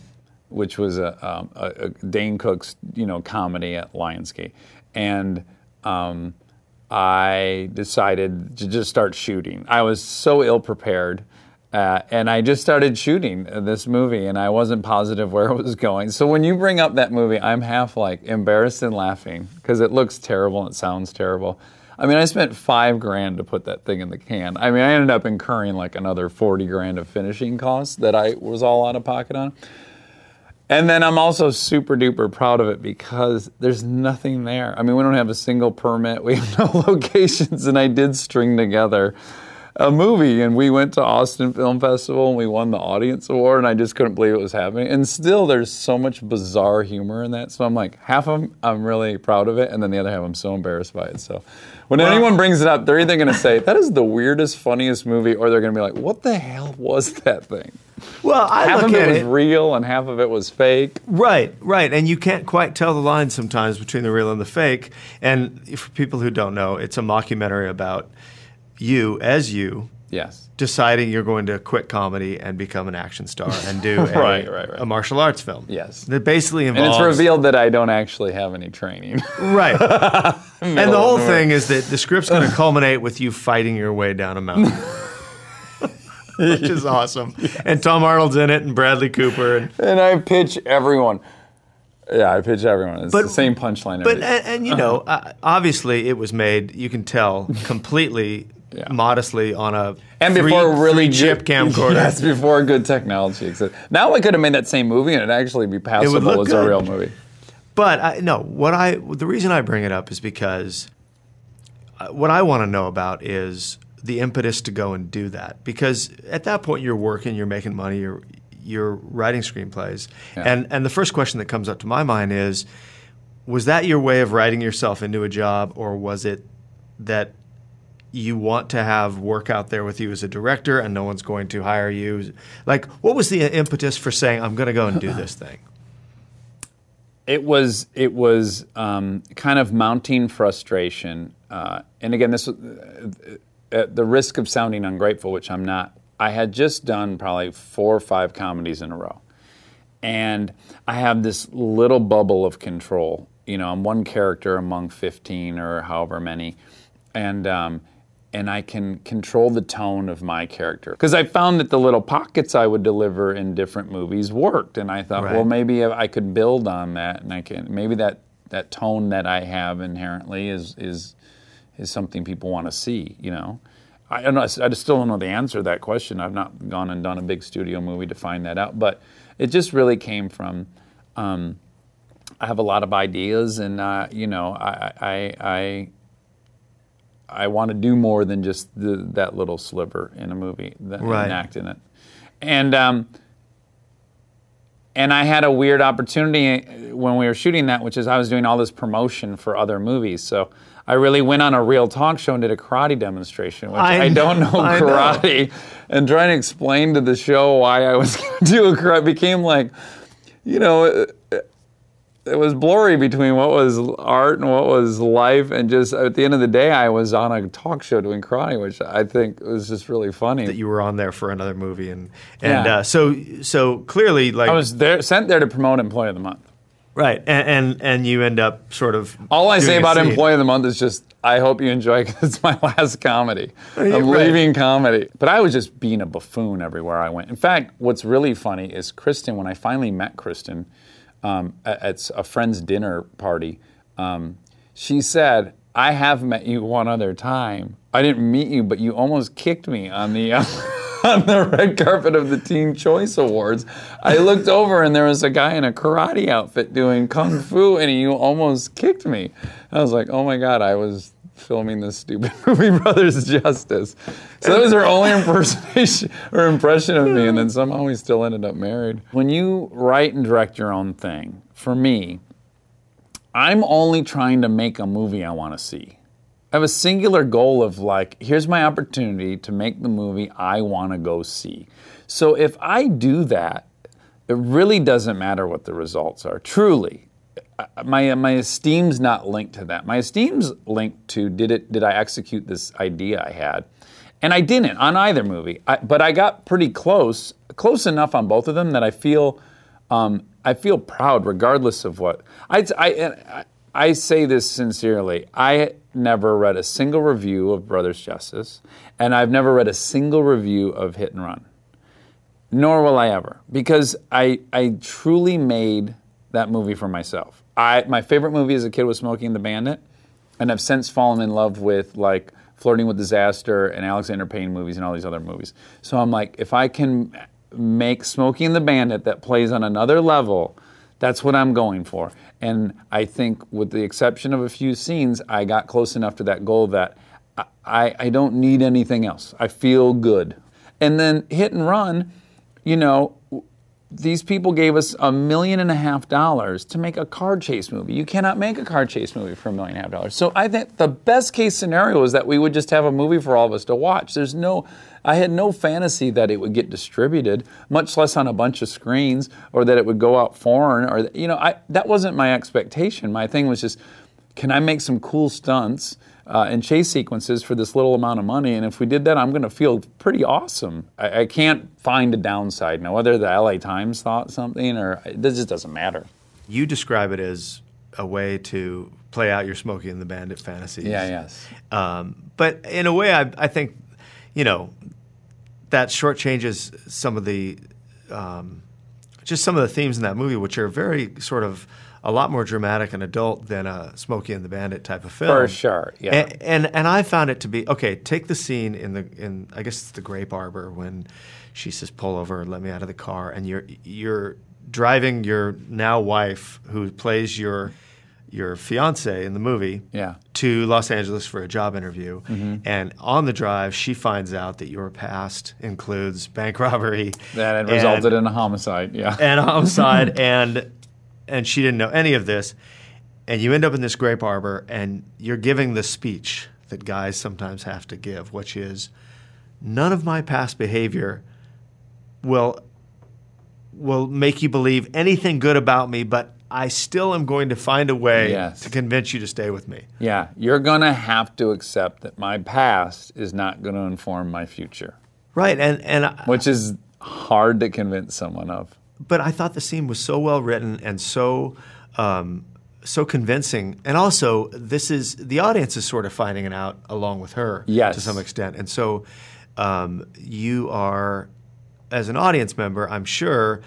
which was a, um, a, a Dane Cook's you know comedy at Lionsgate, and um, I decided to just start shooting. I was so ill prepared. Uh, and I just started shooting this movie, and I wasn't positive where it was going. So when you bring up that movie, I'm half like embarrassed and laughing because it looks terrible and it sounds terrible. I mean, I spent five grand to put that thing in the can. I mean, I ended up incurring like another 40 grand of finishing costs that I was all out of pocket on. And then I'm also super duper proud of it because there's nothing there. I mean, we don't have a single permit, we have no locations, and I did string together a movie and we went to Austin Film Festival and we won the audience award and I just couldn't believe it was happening. And still there's so much bizarre humor in that. So I'm like, half of them I'm really proud of it and then the other half I'm so embarrassed by it. So when well, anyone brings it up, they're either going to say, that is the weirdest, funniest movie, or they're going to be like, what the hell was that thing? Well, I half look of it at was it real and half of it was fake. Right, right, and you can't quite tell the line sometimes between the real and the fake. And for people who don't know, it's a mockumentary about you as you Yes. Deciding you're going to quit comedy and become an action star and do a, right, right, right. a martial arts film. Yes. That basically involves. And it's revealed that I don't actually have any training. right. and the whole thing is that the script's going to culminate with you fighting your way down a mountain. Which is awesome. And Tom Arnold's in it and Bradley Cooper. And, and I pitch everyone. Yeah, I pitch everyone. It's but, the same punchline. But and, and, you know, uh, obviously it was made. You can tell completely yeah. modestly on a and before really three chip camcorder. Yes, before good technology existed. Now I could have made that same movie and it'd actually be passable as good. a real movie. But I, no, what I the reason I bring it up is because uh, what I want to know about is the impetus to go and do that because at that point you're working, you're making money, you're you're writing screenplays, yeah. and and the first question that comes up to my mind is, was that your way of writing yourself into a job, or was it that you want to have work out there with you as a director and no one's going to hire you. Like, what was the impetus for saying, I'm going to go and do this thing? It was it was um, kind of mounting frustration, uh, and again, this uh, at the risk of sounding ungrateful, which I'm not. I had just done probably four or five comedies in a row, and I have this little bubble of control. You know, I'm one character among 15 or however many, and um, and I can control the tone of my character. Because I found that the little pockets I would deliver in different movies worked, and I thought, right. well, maybe I could build on that, and I can maybe that that tone that I have inherently is is is something people want to see. You know, I don't know. I just still don't know the answer to that question. I've not gone and done a big studio movie to find that out, but it just really came from. Um, I have a lot of ideas, and uh, you know, I, I, I I want to do more than just the, that little sliver in a movie, that, right. act in it. And um, and I had a weird opportunity when we were shooting that, which is I was doing all this promotion for other movies. So I really went on a real talk show and did a karate demonstration, which I, I don't know I karate, know. and trying to explain to the show why I was going to do a karate became like, you know, it was blurry between what was art and what was life, and just at the end of the day, I was on a talk show doing karate, which I think was just really funny. That you were on there for another movie, and and yeah. uh, so so clearly, like I was there sent there to promote Employee of the Month. Right, and, and and, you end up sort of. All I say about Employee of the Month is just I hope you enjoy because it's my last comedy. I'm right. leaving comedy, but I was just being a buffoon everywhere I went. In fact, what's really funny is Kristen. When I finally met Kristen um, at, a friend's dinner party. Um, she said, I have met you one other time. I didn't meet you, but you almost kicked me on the. Uh, on the red carpet of the Teen Choice Awards, I looked over and there was a guy in a karate outfit doing kung fu, and he almost kicked me. I was like, "Oh my god!" I was filming this stupid movie, Brothers Justice. So that was her only impersonation or impression of me, and then somehow we still ended up married. When you write and direct your own thing, for me, I'm only trying to make a movie I want to see. I have a singular goal of like, here's my opportunity to make the movie I want to go see. So if I do that, it really doesn't matter what the results are. Truly, my my esteem's not linked to that. My esteem's linked to did it did I execute this idea I had, and I didn't on either movie. I, but I got pretty close, close enough on both of them that I feel um, I feel proud regardless of what I, I I say this sincerely. I never read a single review of Brothers Justice, and I've never read a single review of Hit and Run. Nor will I ever, because I I truly made that movie for myself. I my favorite movie as a kid was Smokey and the Bandit, and I've since fallen in love with like Flirting with Disaster and Alexander Payne movies and all these other movies. So I'm like, if I can make Smokey and the Bandit that plays on another level. That's what I'm going for. And I think, with the exception of a few scenes, I got close enough to that goal that I, I don't need anything else. I feel good. And then hit and run, you know, these people gave us a million and a half dollars to make a car chase movie. You cannot make a car chase movie for a million and a half dollars. So I think the best case scenario is that we would just have a movie for all of us to watch. There's no, I had no fantasy that it would get distributed, much less on a bunch of screens, or that it would go out foreign, or you know, I, that wasn't my expectation. My thing was just, can I make some cool stunts? Uh, and chase sequences for this little amount of money. And if we did that, I'm going to feel pretty awesome. I, I, can't find a downside. Now, whether the LA Times thought something or it just doesn't matter. You describe it as a way to play out your Smokey and the Bandit fantasies. Yeah, yes. Um, but in a way, I, I, think, you know, that shortchanges some of the, um, just some of the themes in that movie, which are very sort of a lot more dramatic and adult than a Smokey and the Bandit type of film. For sure, yeah. And, and, and I found it to be okay. Take the scene in the in I guess it's the grape arbor when she says pull over and let me out of the car, and you're you're driving your now wife who plays your your fiance in the movie yeah. to Los Angeles for a job interview. Mm-hmm. And on the drive, she finds out that your past includes bank robbery. That had resulted in a homicide, yeah. And a homicide. and and she didn't know any of this. And you end up in this grape arbor, and you're giving the speech that guys sometimes have to give, which is none of my past behavior will will make you believe anything good about me, but I still am going to find a way yes. to convince you to stay with me. Yeah, you're going to have to accept that my past is not going to inform my future. Right, and and which is hard to convince someone of but I thought the scene was so well written and so um, so convincing, and also this is the audience is sort of finding it out along with her yes. to some extent, and so um, you are as an audience member, I'm sure.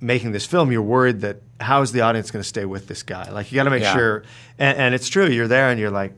Making this film, you're worried that how is the audience going to stay with this guy? Like you got to make yeah. sure, and, and, it's true. You're there, and you're like,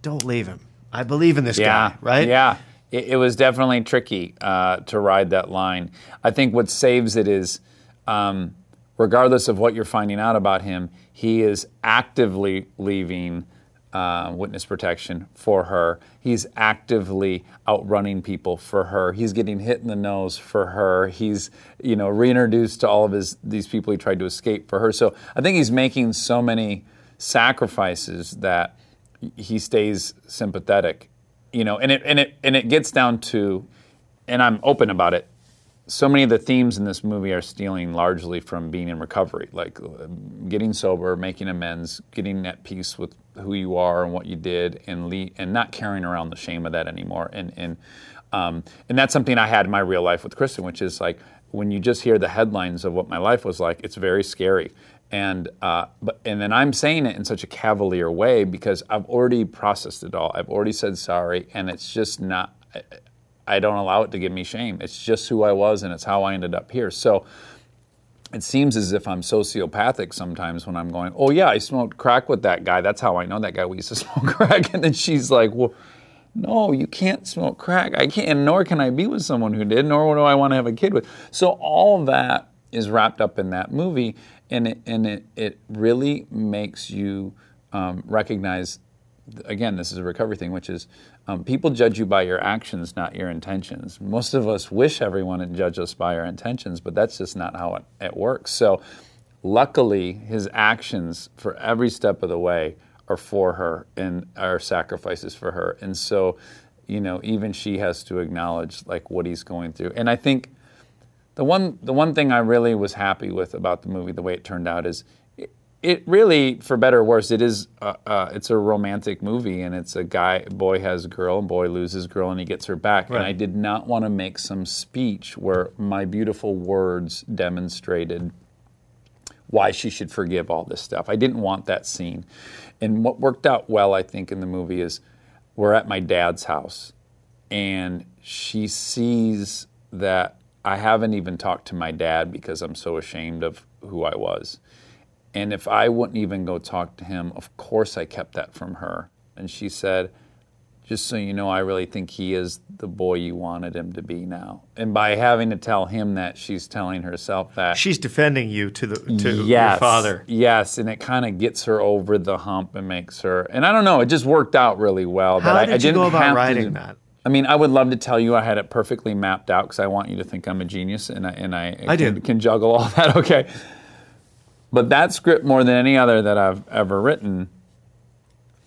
don't leave him. I believe in this yeah. guy, right? Yeah, it, it was definitely tricky uh, to ride that line. I think what saves it is um, regardless of what you're finding out about him, he is actively leaving uh, witness protection for her. He's actively outrunning people for her. He's getting hit in the nose for her. He's you know reintroduced to all of his these people he tried to escape for her. So I think he's making so many sacrifices that he stays sympathetic. You know, and it and it and it gets down to, and I'm open about it so many of the themes in this movie are stealing largely from being in recovery, like getting sober, making amends, getting at peace with who you are and what you did, and le- and not carrying around the shame of that anymore. And and um, and that's something I had in my real life with Kristen, which is like when you just hear the headlines of what my life was like, it's very scary. And uh, but and then I'm saying it in such a cavalier way because I've already processed it all. I've already said sorry, and it's just not. I don't allow it to give me shame. It's just who I was and it's how I ended up here. So it seems as if I'm sociopathic sometimes when I'm going, oh, yeah, I smoked crack with that guy. That's how I know that guy. We used to smoke crack. And then she's like, well, no, you can't smoke crack. I can't, and nor can I be with someone who did, nor do I want to have a kid with. So all that is wrapped up in that movie. And it, and it, it really makes you um, recognize again, this is a recovery thing, which is um, people judge you by your actions, not your intentions. Most of us wish everyone would judge us by our intentions, but that's just not how it, it works. So, luckily, his actions for every step of the way are for her and are sacrifices for her. And so, you know, even she has to acknowledge like what he's going through. And I think the one the one thing I really was happy with about the movie, the way it turned out, is it really, for better or worse, it is. Uh, uh, it's a romantic movie, and it's a guy, boy has a girl, and boy loses girl, and he gets her back. Right. And I did not want to make some speech where my beautiful words demonstrated why she should forgive all this stuff. I didn't want that scene. And what worked out well, I think, in the movie is we're at my dad's house, and she sees that I haven't even talked to my dad because I'm so ashamed of who I was and if I wouldn't even go talk to him, of course I kept that from her. And she said, just so you know, I really think he is the boy you wanted him to be now. And by having to tell him that, she's telling herself that. She's defending you to the to your father. Yes, and it kind of gets her over the hump and makes her. And I don't know, it just worked out really well. How that I, did I you didn't go about have to writing that? I mean, I would love to tell you I had it perfectly mapped out because I want you to think I'm a genius and I, and I, I can, did. can juggle all that. Okay. But that script, more than any other that I've ever written,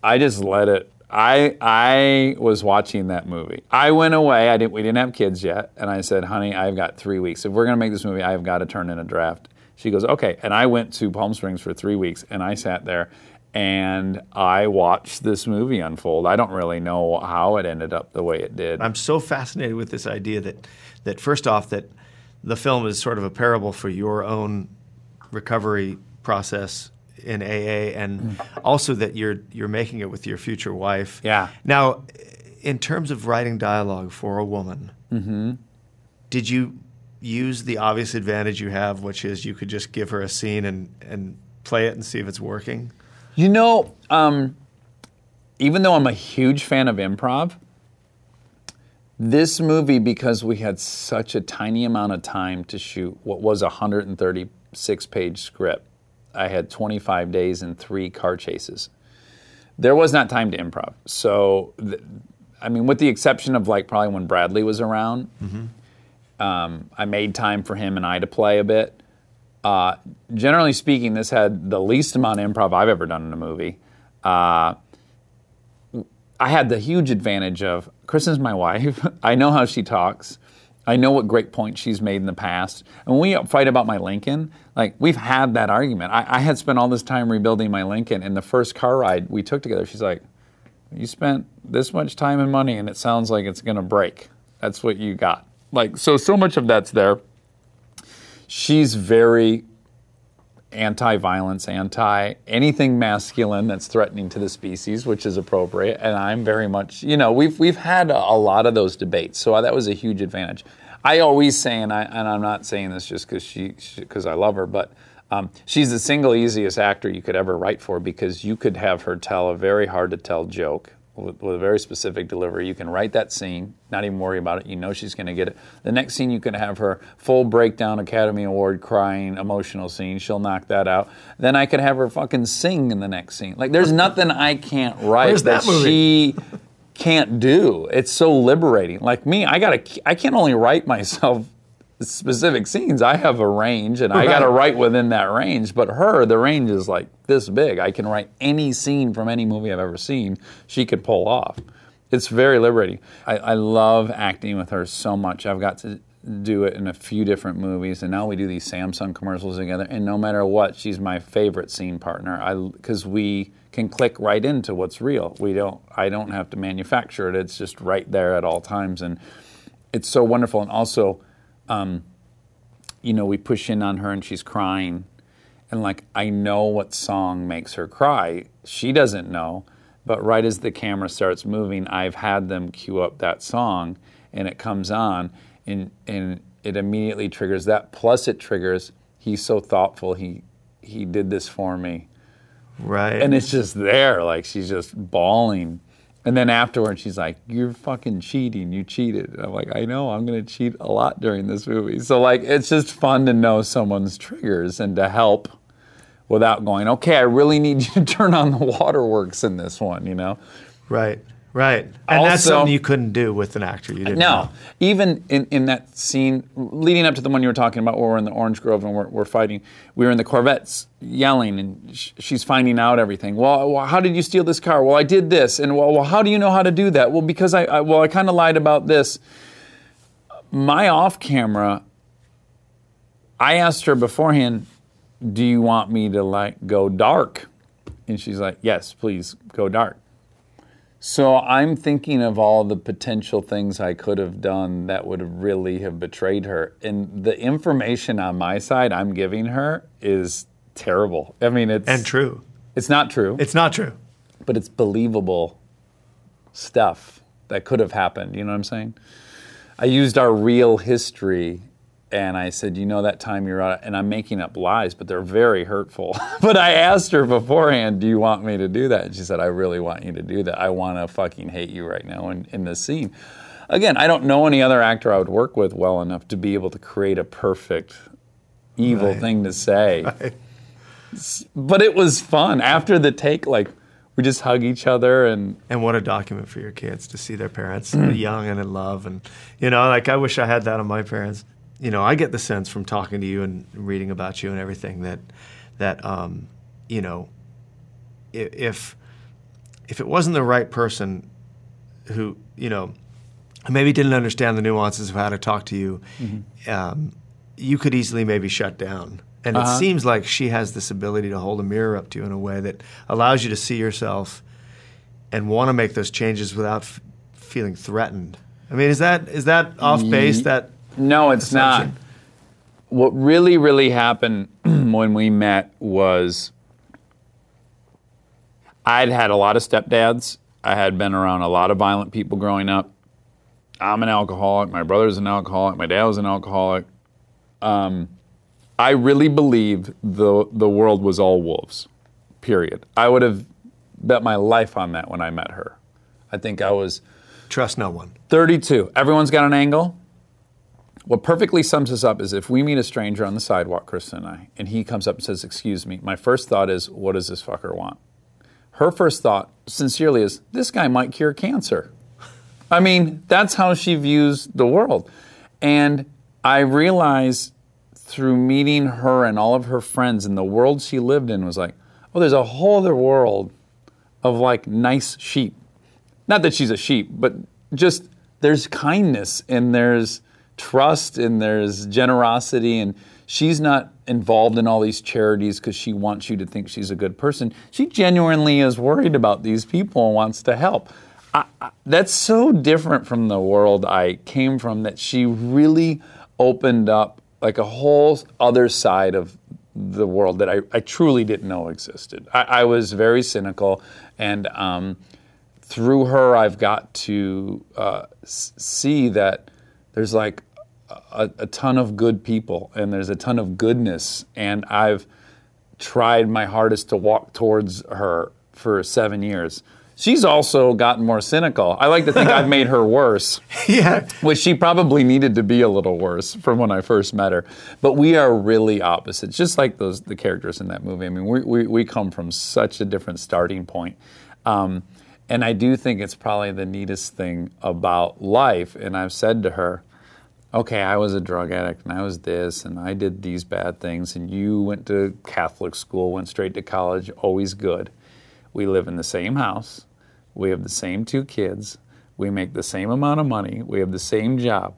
I just let it. I I was watching that movie. I went away. I didn't. We didn't have kids yet, and I said, "Honey, I've got three weeks. If we're going to make this movie, I've got to turn in a draft." She goes, "Okay." And I went to Palm Springs for three weeks, and I sat there, and I watched this movie unfold. I don't really know how it ended up the way it did. I'm so fascinated with this idea that that first off that the film is sort of a parable for your own recovery process in AA and mm. also that you're you're making it with your future wife. Yeah. Now, in terms of writing dialogue for a woman, mm-hmm. did you use the obvious advantage you have, which is you could just give her a scene and and play it and see if it's working? You know, um, even though I'm a huge fan of improv, this movie, because we had such a tiny amount of time to shoot what was a 136 page script, I had 25 days and three car chases. There was not time to improv. So, th- I mean, with the exception of like probably when Bradley was around, um, I made time for him and I to play a bit. Uh, generally speaking, this had the least amount of improv I've ever done in a movie. Uh, I had the huge advantage of Kristen's my wife. I know how she talks. I know what great points she's made in the past. And when we fight about my Lincoln, like we've had that argument. I, I had spent all this time rebuilding my Lincoln, and the first car ride we took together, she's like, "You spent this much time and money, and it sounds like it's going to break. That's what you got." Like so, so much of that's there. She's very anti-violence, anti anything masculine that's threatening to the species, which is appropriate. And I'm very much, you know, we've we've had a, a lot of those debates, so that was a huge advantage. I always say, and I and I'm not saying this just because she because I love her, but. Um, she's the single easiest actor you could ever write for because you could have her tell a very hard to tell joke with, with a very specific delivery. You can write that scene, not even worry about it. You know she's going to get it. The next scene, you can have her full breakdown, Academy Award, crying, emotional scene. She'll knock that out. Then I could have her fucking sing in the next scene. Like there's nothing I can't write Where's that movie? she can't do. It's so liberating. Like me, I gotta. I can't only write myself specific scenes. I have a range, and I got to write within that range. But her, the range is like this big. I can write any scene from any movie I've ever seen. She could pull off. It's very liberating. I, I love acting with her so much. I've got to do it in a few different movies, and now we do these Samsung commercials together. And no matter what, she's my favorite scene partner. I because we can click right into what's real. We don't. I don't have to manufacture it. It's just right there at all times, and it's so wonderful. And also, um, you know, we push in on her and she's crying. And like, I know what song makes her cry. She doesn't know. But right as the camera starts moving, I've had them cue up that song and it comes on and, and it immediately triggers that. Plus, it triggers, he's so thoughtful. He, he did this for me Right. and it's just there like she's just bawling and then afterwards she's like you're fucking cheating. You cheated. And i'm like i know. I'm to cheat a lot during this movie. So like it's just fun to know someone's triggers and to help without going okay i really need you to turn on the waterworks in this one you know? Right. Right. And that's something you couldn't do with an actor. You didn't. No, know. even in, in that scene leading up to the one you were talking about, where we're in the Orange Grove and we're, we're fighting, we were in the Corvettes yelling, and sh- she's finding out everything. Well, well, how did you steal this car? Well, I did this, and well, well how do you know how to do that? Well, because I, I well, I kind of lied about this. My off camera, I asked her beforehand, "Do you want me to like go dark?" And she's like, "Yes, please go dark." So I'm thinking of all the potential things I could have done that would really have betrayed her. And the information on my side I'm giving her is terrible. I mean, it's And true. It's not true, It's not true. but it's believable stuff that could have happened. You know what I'm saying? I used our real history and I said, "You know that time you're out," and I'm making up lies, but they're very hurtful. but I asked her beforehand, "Do you want me to do that?" And she said, "I really want you to do that. I want to fucking hate you right now in, in this scene." Again, I don't know any other actor I would work with well enough to be able to create a perfect evil Right. thing to say. S- But it was fun. After the take, like we just hug each other and And what a document for your kids to see their parents Mm. young and in love. And, you know, like I wish I had that on my parents. You know, I get the sense from talking to you and reading about you and everything that, that um, you know, if, if it wasn't the right person who, you know, maybe didn't understand the nuances of how to talk to you, um, you could easily maybe shut down. And it Uh-huh. seems like she has this ability to hold a mirror up to you in a way that allows you to see yourself and want to make those changes without f- feeling threatened. I mean, is that is that off base? That No, it's not. What really, really happened when we met was I'd had a lot of stepdads. I had been around a lot of violent people growing up. I'm an alcoholic. My brother's an alcoholic. My dad was an alcoholic. Um, I really believed the the world was all wolves. Period. I would have bet my life on that when I met her. I think I was trust no one. 32. Everyone's got an angle. What perfectly sums us up is if we meet a stranger on the sidewalk, Kristen and I, and he comes up and says, Excuse me, my first thought is, What does this fucker want? Her first thought, sincerely, is, This guy might cure cancer. I mean, that's how she views the world. And I realized through meeting her and all of her friends and the world she lived in was like, Oh, there's a whole other world of like nice sheep. Not that she's a sheep, but just there's kindness and there's trust and there's generosity and she's not involved in all these charities because she wants you to think she's a good person. She genuinely is worried about these people and wants to help. I, I, that's so different from the world I came from that she really opened up like a whole other side of the world that I, I truly didn't know existed. I, was very cynical, and um, through her, I've got to uh, see that there's like a, a ton of good people, and there's a ton of goodness, and I've tried my hardest to walk towards her for seven years. She's also gotten more cynical. I like to think I've made her worse yeah. which she probably needed to be a little worse from when I first met her. But we are really opposites, just like those the characters in that movie. I mean, we we, we come from such a different starting point. Um, and I do think it's probably the neatest thing about life. And I've said to her, okay, I was a drug addict and I was this and I did these bad things, and you went to Catholic school, went straight to college, always good. We live in the same house. We have the same two kids. We make the same amount of money. We have the same job.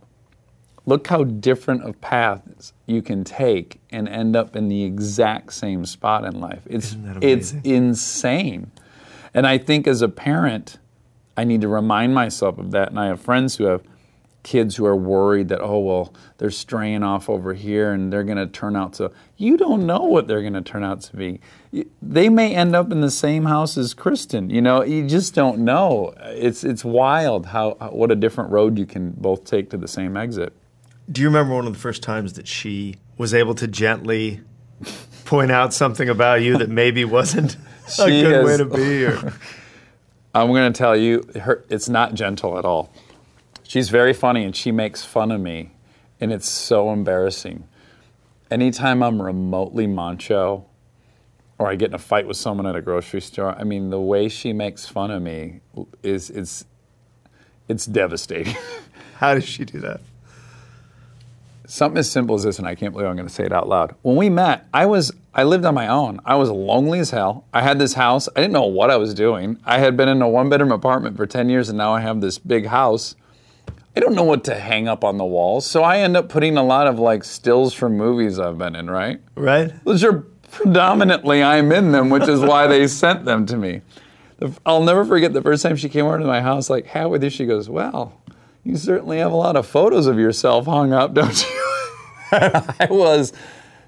Look how different of paths you can take and end up in the exact same spot in life. It's it's insane. And I think as a parent, I need to remind myself of that. And I have friends who have kids who are worried that, oh, well, they're straying off over here and they're going to turn out to. You don't know what they're going to turn out to be. They may end up in the same house as Kristen. You know, you just don't know. It's, it's wild how, what a different road you can both take to the same exit. Do you remember one of the first times that she was able to gently point out something about you that maybe wasn't a good way to be? here. I'm going to tell you, her, it's not gentle at all. She's very funny and she makes fun of me, and it's so embarrassing. Anytime I'm remotely macho or I get in a fight with someone at a grocery store, I mean, the way she makes fun of me is it's, it's devastating. how does she do that? Something as simple as this, and I can't believe I'm going to say it out loud. When we met, I was I lived on my own. I was lonely as hell. I had this house. I didn't know what I was doing. I had been in a one bedroom apartment for 10 years, and now I have this big house. I don't know what to hang up on the walls, so I end up putting a lot of like stills from movies I've been in. Right? Right? Those are predominantly I'm in them, which is why they sent them to me. I'll never forget the first time she came over to my house, like, how with you? She goes, Well, you certainly have a lot of photos of yourself hung up, don't you? I was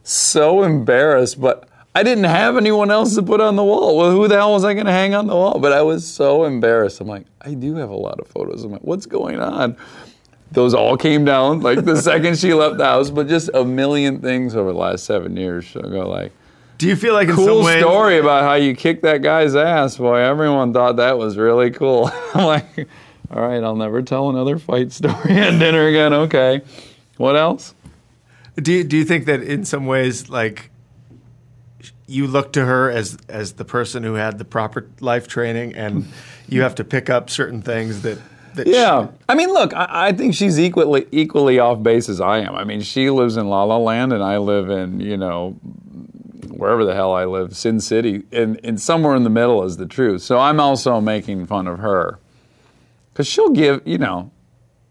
so embarrassed, but I didn't have anyone else to put on the wall. Well, who the hell was I going to hang on the wall? But I was so embarrassed. I'm like, I do have a lot of photos. I'm like, what's going on? those all came down like the second she left the house. But just a million things over the last seven years. So I go like, Do you feel like in cool ways, story about how you kicked that guy's ass. Boy, everyone thought that was really cool. I'm like, all right, I'll never tell another fight story at dinner again. Okay, what else? Do you, do you think that in some ways, like you look to her as as the person who had the proper life training, and you have to pick up certain things that that Yeah, I mean, look, I, I think she's equally equally off base as I am. I mean, she lives in La La Land, and I live in you know wherever the hell I live, Sin City, and, and somewhere in the middle is the truth. So I'm also making fun of her because she'll give you know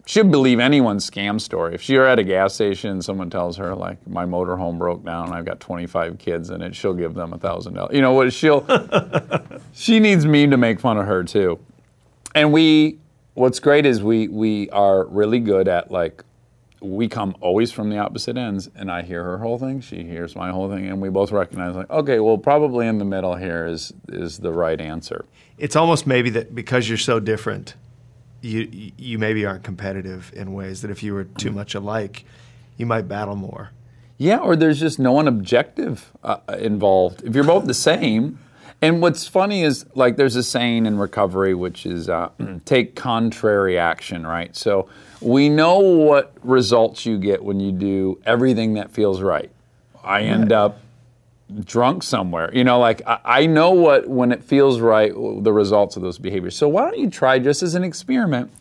she'll believe anyone's scam story. If you're at a gas station and someone tells her like my motorhome broke down, I've got 25 kids in it, she'll give them a thousand dollars. You know what? She'll she needs me to make fun of her too. And we, what's great is we we are really good at like we come always from the opposite ends, and I hear her whole thing, she hears my whole thing, and we both recognize like okay, well probably in the middle here is is the right answer. it's almost maybe that because you're so different, you you maybe aren't competitive in ways that if you were too much alike, you might battle more. Yeah, or there's just no one objective uh, involved. If you're both the same, and what's funny is like there's a saying in recovery which is uh, take contrary action, right? So we know what results you get when you do everything that feels right. I end up drunk somewhere. You know, like I, I know what when it feels right, the results of those behaviors. So why don't you try just as an experiment?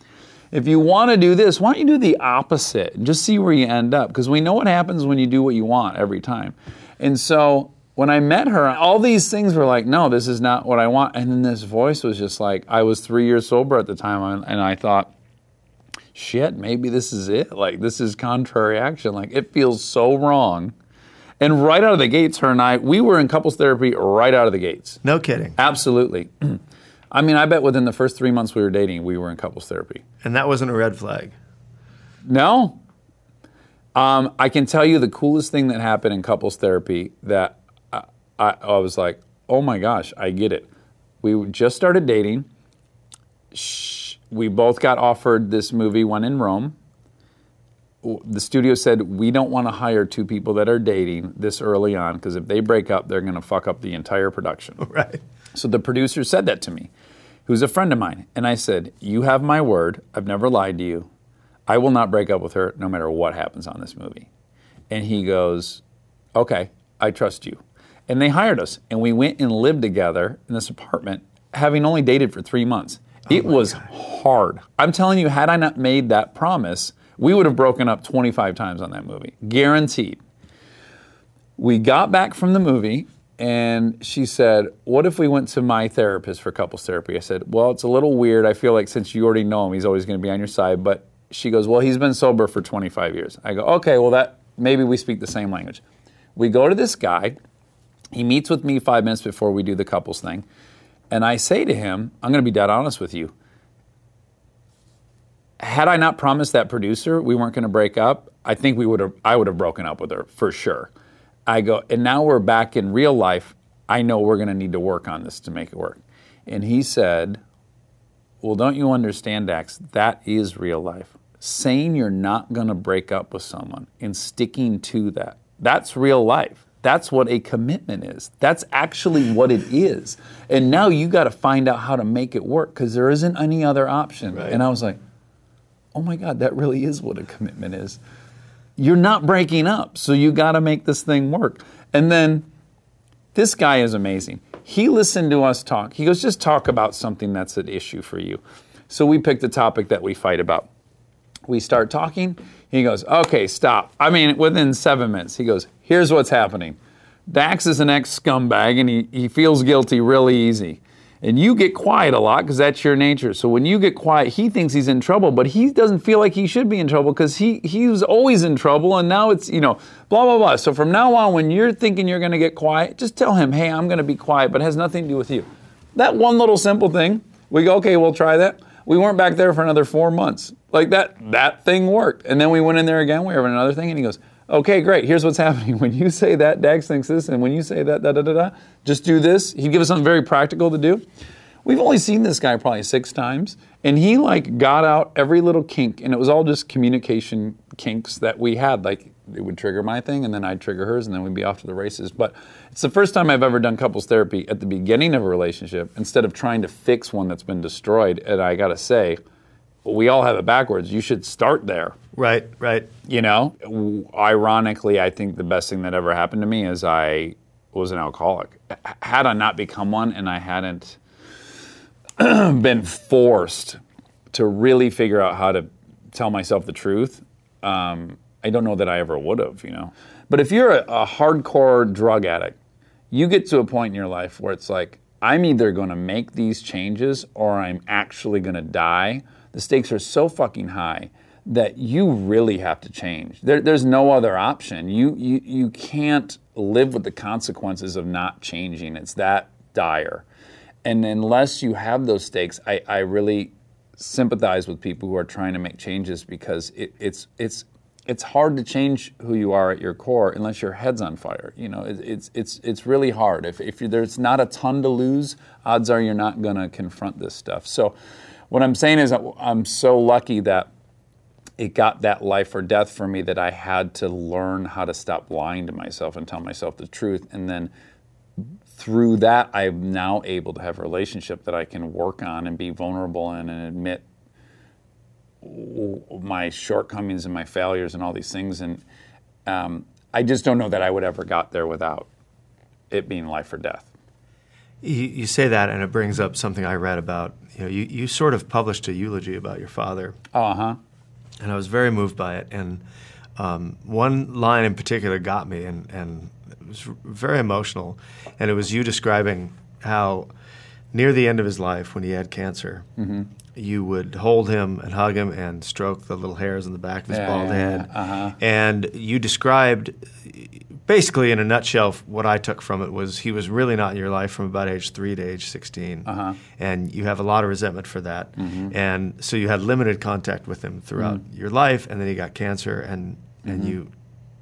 If you want to do this, why don't you do the opposite and just see where you end up? Because we know what happens when you do what you want every time. And so when I met her, all these things were like, no, this is not what I want. And then this voice was just like, I was three years sober at the time, and I thought, shit, maybe this is it. Like, this is contrary action. Like, it feels so wrong. And right out of the gates, her and I, we were in couples therapy right out of the gates. No kidding. Absolutely. I mean, I bet within the first three months we were dating, we were in couples therapy. And that wasn't a red flag. No. Um, I can tell you the coolest thing that happened in couples therapy that I, I, I was like, oh my gosh, I get it. We just started dating. Shh, we both got offered this movie, When in Rome. The studio said, we don't want to hire two people that are dating this early on because if they break up, they're going to fuck up the entire production. Right. So the producer said that to me, who's a friend of mine. And I said, You have my word. I've never lied to you. I will not break up with her no matter what happens on this movie. And he goes, Okay, I trust you. And they hired us. And we went and lived together in this apartment, having only dated for three months. Oh it was hard. I'm telling you, had I not made that promise, we would have broken up 25 times on that movie. Guaranteed we got back from the movie and she said, What if we went to my therapist for couples therapy? I said, Well, it's a little weird. I feel like since you already know him, he's always going to be on your side. But she goes, Well, he's been sober for 25 years. I go, Okay, well, that maybe we speak the same language. We go to this guy. He meets with me five minutes before we do the couples thing. And I say to him, I'm going to be dead honest with you. Had I not promised that producer we weren't going to break up, I think we would have I would have broken up with her for sure. I go, and now we're back in real life. I know we're going to need to work on this to make it work. And he said, Well, don't you understand, Dax? That is real life. Saying you're not going to break up with someone and sticking to that, that's real life. That's what a commitment is. That's actually what it is. And now you got to find out how to make it work because there isn't any other option. Right. And I was like, oh my God, that really is what a commitment is you're not breaking up, so you got to make this thing work. And then this guy is amazing. He listened to us talk. He goes, just talk about something that's an issue for you. So we picked a topic that we fight about. We start talking. He goes, okay, stop. I mean, within seven minutes, he goes, here's what's happening. Dax is an ex scumbag and he, he feels guilty really easy. And you get quiet a lot because that's your nature. So when you get quiet, he thinks he's in trouble, but he doesn't feel like he should be in trouble because he, he was always in trouble and now it's, you know, blah, blah, blah. So from now on, when you're thinking you're going to get quiet, just tell him, hey, I'm going to be quiet, but it has nothing to do with you. That one little simple thing, we go, okay, we'll try that. We weren't back there for another four months. Like that, that thing worked. And then we went in there again, we have another thing, and he goes, okay, great, here's what's happening. When you say that, Dax thinks this, and when you say that, da da da da, just do this. He'd give us something very practical to do. we've only seen this guy probably six times, and he like got out every little kink, and it was all just communication kinks that we had. Like it would trigger my thing, and then I'd trigger hers, and then we'd be off to the races. But it's the first time I've ever done couples therapy at the beginning of a relationship instead of trying to fix one that's been destroyed. And I gotta say, we all have it backwards. You should start there. Right, right. You know, ironically, I think the best thing that ever happened to me is I was an alcoholic. Had I not become one and I hadn't been forced to really figure out how to tell myself the truth, um, I don't know that I ever would have, you know. But if you're a, a hardcore drug addict, you get to a point in your life where it's like, I'm either going to make these changes or I'm actually going to die. The stakes are so fucking high that you really have to change. There, there's no other option. You, you, you can't live with the consequences of not changing. It's that dire. And unless you have those stakes, I, I really sympathize with people who are trying to make changes because it, it's, it's, it's hard to change who you are at your core unless your head's on fire. You know, it, it's, it's, it's really hard. If, if there's not a ton to lose, odds are you're not going to confront this stuff. So, what I'm saying is, I'm so lucky that it got that life or death for me that I had to learn how to stop lying to myself and tell myself the truth. And then through that, I'm now able to have a relationship that I can work on and be vulnerable in and admit my shortcomings and my failures and all these things. And um, I just don't know that I would ever got there without it being life or death. You, you say that, and it brings up something I read about. You know, you, you sort of published a eulogy about your father, Oh, uh huh. And I was very moved by it. And um, one line in particular got me, and, and it was very emotional. And it was you describing how, near the end of his life, when he had cancer, you would hold him and hug him and stroke the little hairs on the back of his Yeah, bald yeah, head. yeah. Uh-huh. And you described, basically, in a nutshell, what I took from it was he was really not in your life from about age three to age 16. Uh-huh. And you have a lot of resentment for that. Mm-hmm. And so you had limited contact with him throughout your life, and then he got cancer, and, and you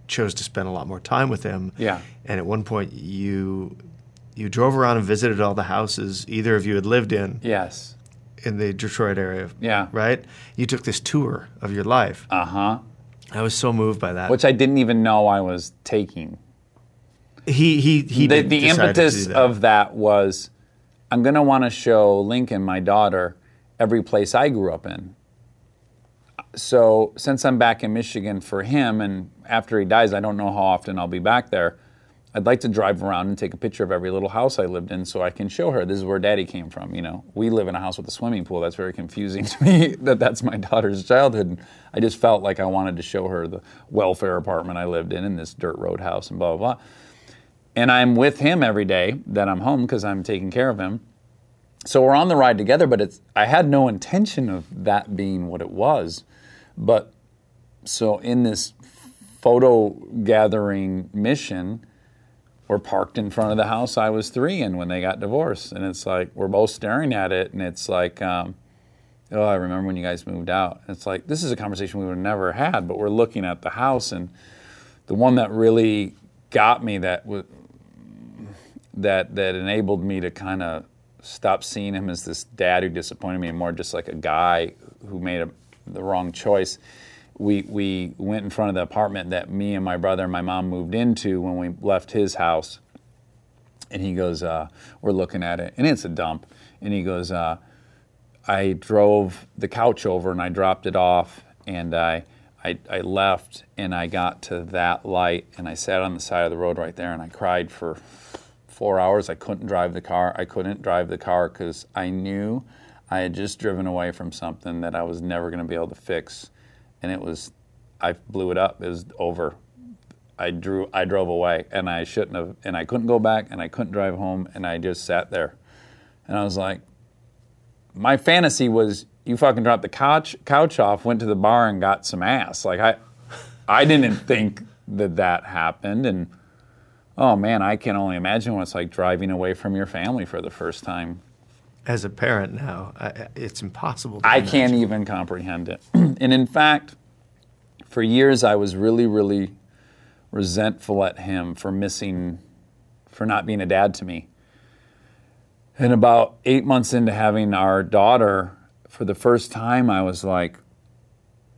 chose to spend a lot more time with him. Mm-hmm. Yeah. And at one point, you you drove around and visited all the houses either of you had lived in Yes. in the Detroit area. Yeah. Right? You took this tour of your life. Uh huh. I was so moved by that. Which I didn't even know I was taking. he he he the, the impetus that. of that was I'm going to want to show Lincoln, my daughter, every place I grew up in. So, since I'm back in Michigan for him, and after he dies, I don't know how often I'll be back there. I'd like to drive around and take a picture of every little house I lived in so I can show her this is where daddy came from. You know, we live in a house with a swimming pool. That's very confusing to me that that's my daughter's childhood. I just felt like I wanted to show her the welfare apartment I lived in in this dirt road house and blah, blah, blah and I'm with him every day that I'm home because I'm taking care of him. So we're on the ride together, but it's I had no intention of that being what it was. But so in this photo gathering mission, we're parked in front of the house I was three in when they got divorced, and it's like we're both staring at it, and it's like, um, oh, I remember when you guys moved out. And It's like this is a conversation we would have never had, but we're looking at the house, and the one that really got me that was that that enabled me to kind of stop seeing him as this dad who disappointed me and more just like a guy who made a, the wrong choice. We we went in front of the apartment that me and my brother and my mom moved into when we left his house. And he goes, uh, we're looking at it, and it's a dump. And he goes, uh, I drove the couch over and I dropped it off, and I, I, I left and I got to that light and I sat on the side of the road right there and I cried for four hours. I couldn't drive the car. I couldn't drive the car because I knew I had just driven away from something that I was never going to be able to fix, and it was, I blew it up. It was over. I drew, I drove away, and I shouldn't have, and I couldn't go back, and I couldn't drive home, and I just sat there, and I was like, my fantasy was you fucking dropped the couch couch off, went to the bar and got some ass. Like I, I didn't think that that happened, and oh man, I can only imagine what it's like driving away from your family for the first time. As a parent now, I, it's impossible. To I imagine. can't even comprehend it. and in fact, for years I was really, really resentful at him for missing, for not being a dad to me. And about eight months into having our daughter, for the first time, I was like,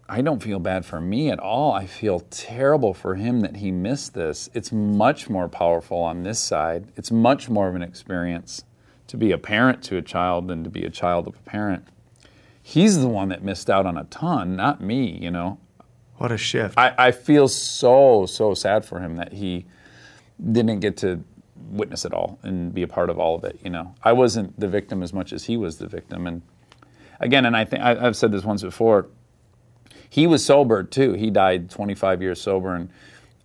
I don't feel bad for me at all. I feel terrible for him that he missed this. It's much more powerful on this side. It's much more of an experience to be a parent to a child than to be a child of a parent. He's the one that missed out on a ton, not me, you know. What a shift. I, I feel so, so sad for him that he didn't get to witness it all and be a part of all of it, you know. I wasn't the victim as much as he was the victim. And again, and I think I've said this once before, he was sober too. He died 25 years sober, and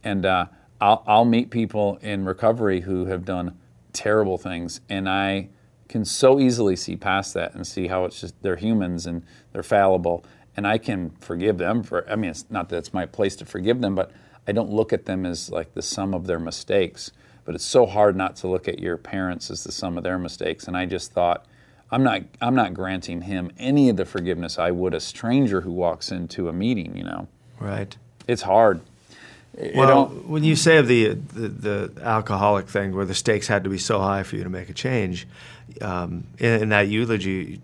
and uh, I'll, I'll meet people in recovery who have done terrible things, and I can so easily see past that and see how it's just they're humans and they're fallible, and I can forgive them for. I mean, it's not that it's my place to forgive them, but I don't look at them as like the sum of their mistakes. But it's so hard not to look at your parents as the sum of their mistakes, and I just thought I'm not I'm not granting him any of the forgiveness I would a stranger who walks into a meeting. You know, right? It's hard. Well, when you say of the, the, the alcoholic thing, where the stakes had to be so high for you to make a change, um, in, in, that eulogy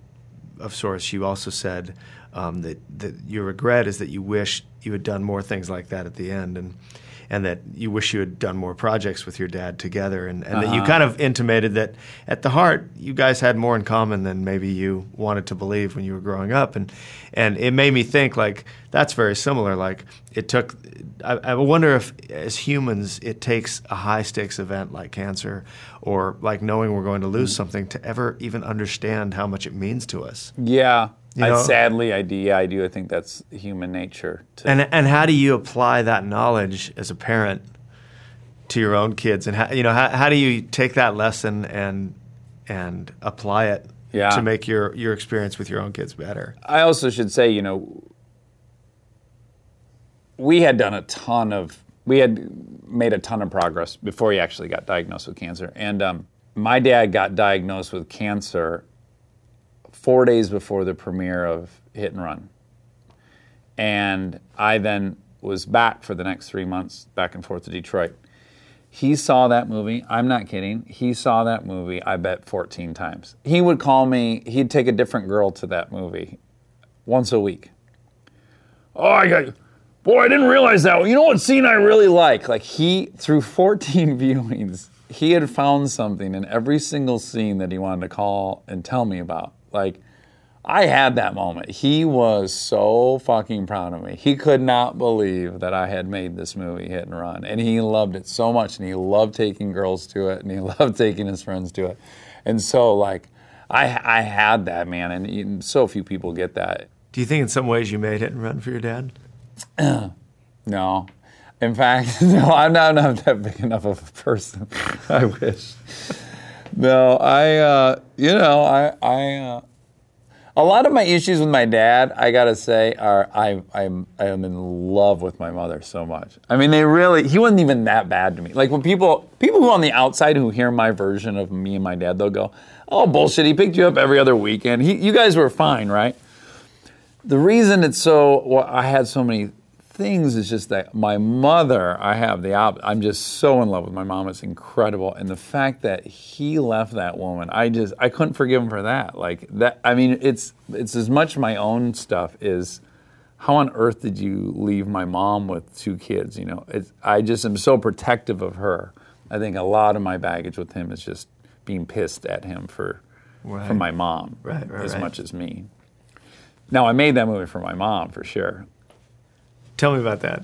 of sorts, you also said um, that that your regret is that you wish you had done more things like that at the end, and and that you wish you had done more projects with your dad together, and, and uh-huh. that you uh-huh. kind of intimated that at the heart you guys had more in common than maybe you wanted to believe when you were growing up, and and it made me think like that's very similar. Like it took, I, I wonder if as humans it takes a high stakes event like cancer or like knowing we're going to lose mm-hmm. something to ever even understand how much it means to us. Yeah, you know? I, sadly, I do. Yeah, I do. I think that's human nature. And and how do you apply that knowledge as a parent to your own kids? And how, you know, how, how do you take that lesson and and apply it yeah. to make your your experience with your own kids better? I also should say, you know, we had done a ton of we had made a ton of progress before he actually got diagnosed with cancer, and um, my dad got diagnosed with cancer four days before the premiere of Hit and Run. And I then was back for the next three months, back and forth to Detroit. He saw that movie. I'm not kidding. He saw that movie, I bet, 14 times. He would call me, he'd take a different girl to that movie once a week. Oh, I got, boy, I didn't realize that. You know what scene I really like? Like, he, through 14 viewings, he had found something in every single scene that he wanted to call and tell me about. Like, I had that moment. He was so fucking proud of me. He could not believe that I had made this movie hit and run. And he loved it so much. And he loved taking girls to it. And he loved taking his friends to it. And so, like, I, I had that, man. And so few people get that. Do you think in some ways you made hit and run for your dad? no. In fact, no, I'm not, not that big enough of a person. I wish no, I, uh, you know, I, I, uh, a lot of my issues with my dad, I gotta say, are I, I'm, I am in love with my mother so much. I mean, they really, he wasn't even that bad to me. Like when people, people who on the outside who hear my version of me and my dad, they'll go, "Oh bullshit, he picked you up every other weekend. He, you guys were fine, right?" The reason it's so, well, I had so many things is just that my mother, I have the op- I'm just so in love with my mom. It's incredible, and the fact that he left that woman, I just I couldn't forgive him for that. Like that, I mean, it's it's as much my own stuff is how on earth did you leave my mom with two kids? You know, it's, I just am so protective of her. I think a lot of my baggage with him is just being pissed at him for right. for my mom, right, right, as much as me. Now I made that movie for my mom for sure. Tell me about that.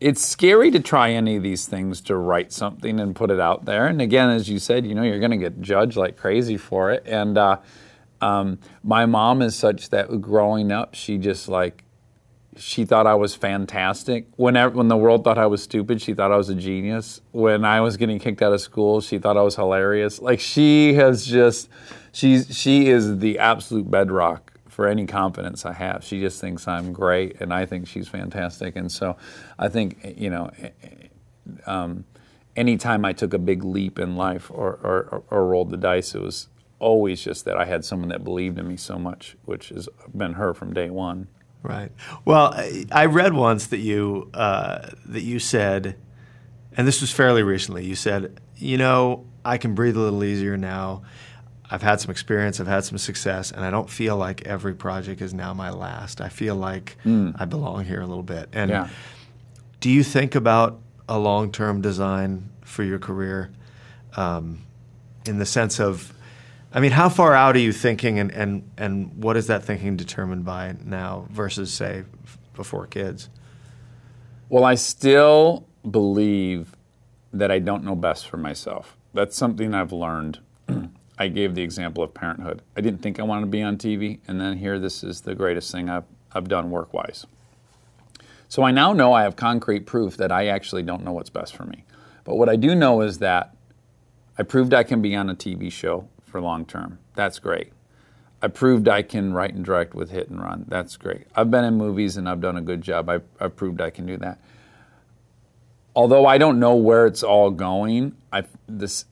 It's scary to try any of these things to write something and put it out there. And again, as you said, you know, you're going to get judged like crazy for it. And uh, um, my mom is such that growing up, she just like, she thought I was fantastic. Whenever, when the world thought I was stupid, she thought I was a genius. When I was getting kicked out of school, she thought I was hilarious. Like she has just, she's she is the absolute bedrock for any confidence I have. She just thinks I'm great, and I think she's fantastic. And so, I think you know, um, anytime I took a big leap in life or, or, or rolled the dice, it was always just that I had someone that believed in me so much, which has been her from day one. Right. Well, I read once that you uh, that you said, and this was fairly recently. You said, you know, I can breathe a little easier now. I've had some experience, I've had some success, and I don't feel like every project is now my last. I feel like I belong here a little bit. And Yeah. do you think about a long term design for your career um, in the sense of, I mean, how far out are you thinking, and, and, and what is that thinking determined by now versus, say, f- before kids? Well, I still believe that I don't know best for myself. That's something I've learned. I gave the example of parenthood. I didn't think I wanted to be on TV, and then here this is the greatest thing I've, I've done work wise. So I now know I have concrete proof that I actually don't know what's best for me. But what I do know is that I proved I can be on a TV show for long term. That's great. I proved I can write and direct with Hit and Run. That's great. I've been in movies and I've done a good job. I, I proved I can do that. Although I don't know where it's all going, I this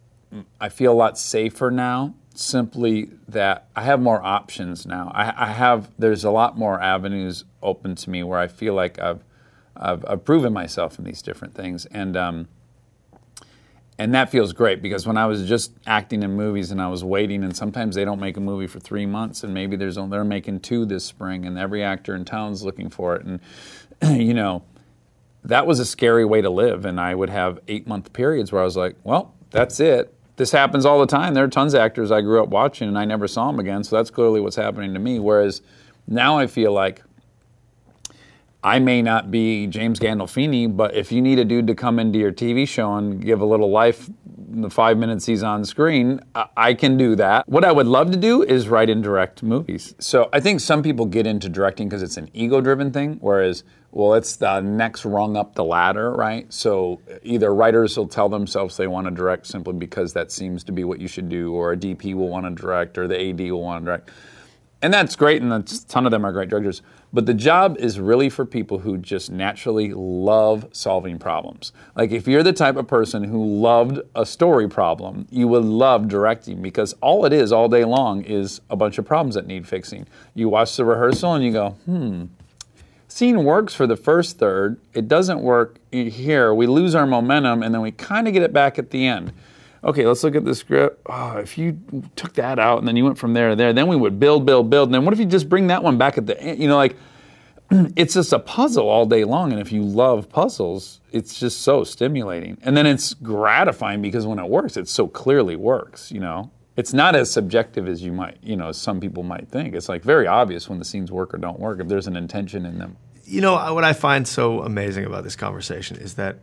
I feel a lot safer now. Simply that I have more options now. I, I have there's a lot more avenues open to me where I feel like I've I've, I've proven myself in these different things, and um, and that feels great because when I was just acting in movies and I was waiting, and sometimes they don't make a movie for three months, and maybe there's only, they're making two this spring, and every actor in town's looking for it, and you know, that was a scary way to live. And I would have eight month periods where I was like, well, that's it. This happens all the time. There are tons of actors I grew up watching, and I never saw them again. So that's clearly what's happening to me. Whereas now I feel like I may not be James Gandolfini, but if you need a dude to come into your TV show and give a little life in the five minutes he's on screen, I, I can do that. What I would love to do is write and direct movies. So I think some people get into directing because it's an ego driven thing, whereas, well, it's the next rung up the ladder, right? So either writers will tell themselves they want to direct simply because that seems to be what you should do, or a DP will want to direct, or the AD will want to direct and that's great, and a ton of them are great directors. But the job is really for people who just naturally love solving problems. Like if you're the type of person who loved a story problem, you would love directing because all it is all day long is a bunch of problems that need fixing. You watch the rehearsal and you go, hmm, scene works for the first third. It doesn't work here. We lose our momentum, and then we kind of get it back at the end okay, let's look at the script. Oh, if you took that out and then you went from there to there, then we would build, build, build. And then what if you just bring that one back at the end? You know, like it's just a puzzle all day long. And if you love puzzles, it's just so stimulating. And then it's gratifying because when it works, it so clearly works, you know. It's not as subjective as you might, you know, some people might think. It's like very obvious when the scenes work or don't work if there's an intention in them. You know, what I find so amazing about this conversation is that,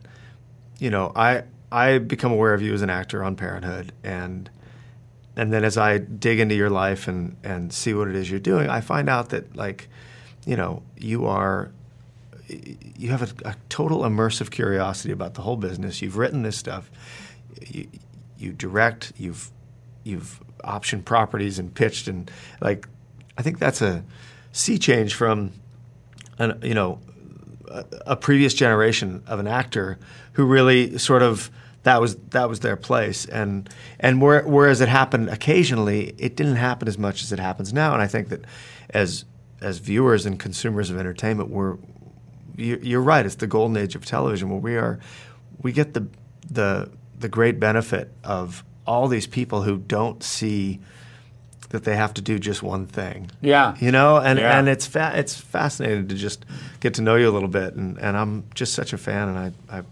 you know, I I become aware of you as an actor on Parenthood, and and then as I dig into your life and and see what it is you're doing, I find out that like, you know, you are you have a, a total immersive curiosity about the whole business. You've written this stuff, you, you direct, you've you've optioned properties and pitched, and like, I think that's a sea change from, an, you know, a, a previous generation of an actor who really sort of that was that was their place. And and where, whereas it happened occasionally it didn't happen as much as it happens now. And I think that as as viewers and consumers of entertainment we're you- you're right it's the golden age of television where we are we get the the the great benefit of all these people who don't see that they have to do just one thing Yeah. you know and Yeah. and it's fa- it's fascinating to just get to know you a little bit and, and I'm just such a fan and I, I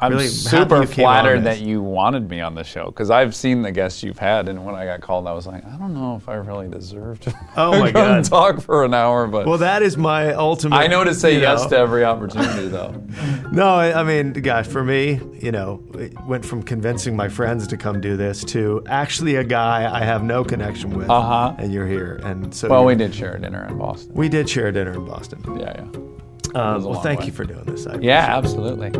I'm really super happy you came on flattered that you wanted me on the show because I've seen the guests you've had, and when I got called, I was like, I don't know if I really deserve to Oh my God. talk for an hour, but well that is my ultimate I know to say yes know. to every opportunity, though. No, I, I mean, gosh, for me, you know, it went from convincing my friends to come do this to actually a guy I have no connection with, Uh-huh. and you're here, and so Well, we did share a dinner in Boston. we did share a dinner in Boston. Yeah, yeah. Um, well, thank way. you for doing this. I Yeah, absolutely.